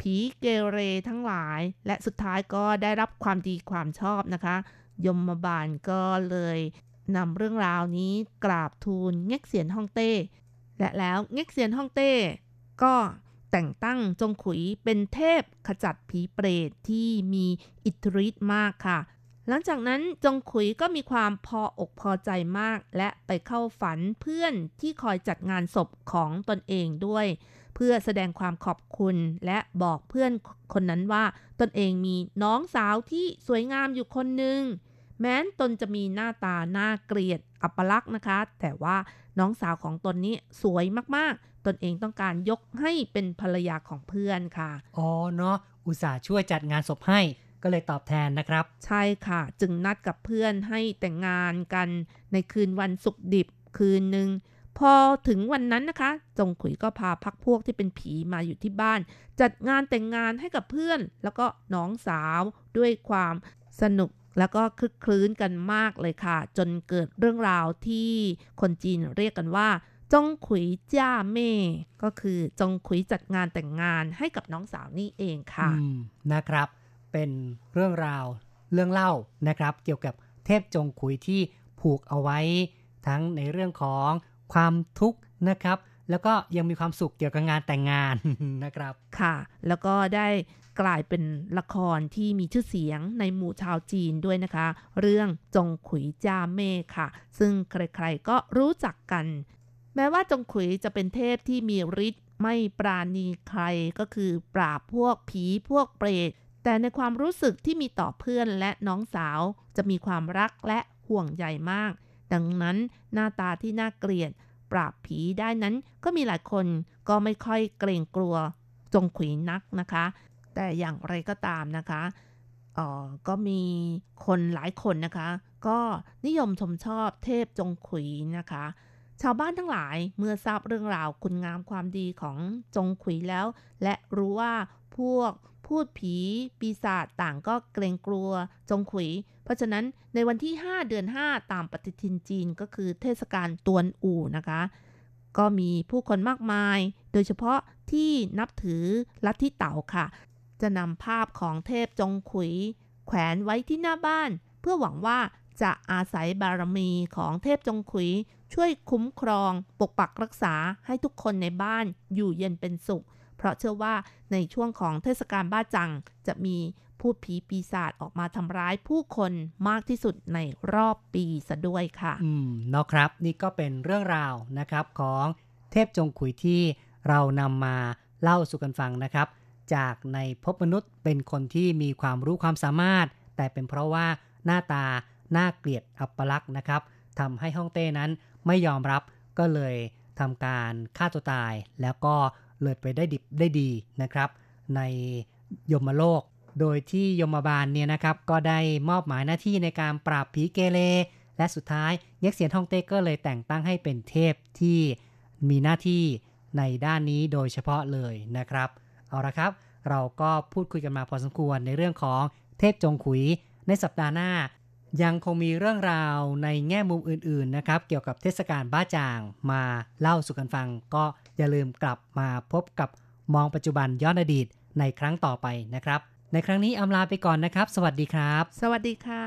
Speaker 10: ผีเกเรทั้งหลาย และสุดท้ายก็ได้รับความดีความชอบนะคะ ยมบาลก็เลยนำเรื่องราวนี้กราบทูลเง็กเสียนฮ่องเต้ และแล้วเง็กเสียนฮ่องเต้ ก็แต่งตั้งจงขุยเป็นเทพขจัดผีเปรตที่มีอิทธิฤทธิ์มากค่ะ หลังจากนั้นจงขุยก็มีความพออกพอใจมาก และไปเข้าฝันเพื่อนที่คอยจัดงานศพของตนเองด้วย เพื่อแสดงความขอบคุณและบอกเพื่อนคนนั้นว่า ตนเองมีน้องสาวที่สวยงามอยู่คนหนึ่งแม้นตนจะมีหน้าตาน่าเกลียดอัปลักษณ์นะคะ แต่ว่าน้องสาวของตนนี้สวยมากๆ ตนเองต้องการยกให้เป็นภรรยาของเพื่อนค่ะ
Speaker 3: อ๋อเนาะอุตส่าห์ช่วยจัดงานศพให้ก็เลยตอบแทนนะครับ
Speaker 10: ใช่ค่ะ จึงนัดกับเพื่อนให้แต่งงานกันในคืนวันศุกร์ดิบคืนหนึ่งพอถึงวันนั้นนะคะ จงขุยก็พาพักพวกที่เป็นผีมาอยู่ที่บ้าน จัดงานแต่งงานให้กับเพื่อน แล้วก็น้องสาวด้วยความสนุกแล้วก็คลึกคลื้นกันมากเลยค่ะ จนเกิดเรื่องราวที่คนจีนเรียกกันว่า จงขุยจ้าเม่ก็คือจงขุยจัดงานแต่งงานให้กับน้องสาวนี่เองค่ะ
Speaker 3: อืมนะครับ เป็นเรื่องราวเรื่องเล่านะครับ เกี่ยวกับเทพจงขุยที่ผูกเอาไว้ ทั้งในเรื่องของความทุกข์นะครับ แล้วก็ยังมีความสุขเกี่ยวกับงานแต่งงานนะครับ
Speaker 10: ค่ะ แล้วก็ได้กลายเป็นละครที่มีชื่อเสียงในหมู่ชาวจีนด้วยนะคะ เรื่องจงขุยจาเม่ค่ะ ซึ่งใครๆก็รู้จักกัน แม้ว่าจงขุยจะเป็นเทพที่มีฤทธิ์ไม่ปราณีใครก็คือปราบพวกผีพวกเปรต แต่ในความรู้สึกที่มีต่อเพื่อนและน้องสาวจะมีความรักและห่วงใยมาก ดังนั้นหน้าตาที่น่าเกลียด ปราบผีได้นั้นก็มีหลายคนก็ไม่ค่อยเกรงกลัวจงขุยนักนะคะ แต่อย่างไรก็ตามนะคะออก็มีคนหลายคนนะคะ ก็นิยมชมชอบเทพจงขุยนะคะ ชาวบ้านทั้งหลายเมื่อทราบเรื่องราวคุณงามความดีของจงขุยแล้ว และรู้ว่าพวกพูดผีปีศาจต่างก็เกรงกลัวจงขุย เพราะฉะนั้นในวันที่ 5 เดือน 5 ตามปฏิทินจีนก็คือเทศกาลตวนอู่นะคะ ก็มีผู้คนมากมาย โดยเฉพาะที่นับถือลัทธิเต๋าค่ะ จะนำภาพของเทพจงขุย แขวนไว้ที่หน้าบ้าน เพื่อหวังว่าจะอาศัยบารมีของเทพจงขุย ช่วยคุ้มครอง ปกปักรักษาให้ทุกคนในบ้านอยู่เย็นเป็นสุข เพราะเชื่อว่าในช่วงของเทศกาลบ้าจัง จะมีพูดผีปีศาจออกมาทำร้ายผู้คนมากที่สุดในรอบปีซะด้วยค่ะ
Speaker 3: อืมเนาะครับ นี่ก็เป็นเรื่องราวนะครับของเทพจงขุยที่เรานำมาเล่าสู่กันฟังนะครับ จากในภพมนุษย์เป็นคนที่มีความรู้ความสามารถ แต่เป็นเพราะว่าหน้าตาหน่าเกลียดอัปลักษณ์นะครับทำให้ฮ่องเต้นั้น ไม่ยอมรับก็เลยทำการฆ่าตัวตาย แล้วก็เลยไปได้ดิบได้ดีนะครับ ในยมโลก โดยที่ยมบาลเนี่ยนะครับก็ได้มอบหมายหน้าที่ในการปราบผีเกเรและสุดท้ายเย็กเซียนฮ่องเต้ก็เลยแต่งตั้งให้เป็นเทพที่มีหน้าที่ในด้านนี้โดยเฉพาะเลยนะครับ เอาละครับ เราก็พูดคุยกันมาพอสมควรในเรื่องของเทพจงขุย ในสัปดาห์หน้า ยังคงมีเรื่องราวในแง่มุมอื่นๆนะครับ เกี่ยวกับเทศกาลบ้าจางมาเล่าสู่กันฟัง ก็อย่าลืมกลับมาพบกับมองปัจจุบันย้อนอดีตในครั้งต่อไปนะครับ ในครั้งนี้อำลาไปก่อนนะครับ สวัสดีครับ
Speaker 10: สวัสดีค่ะ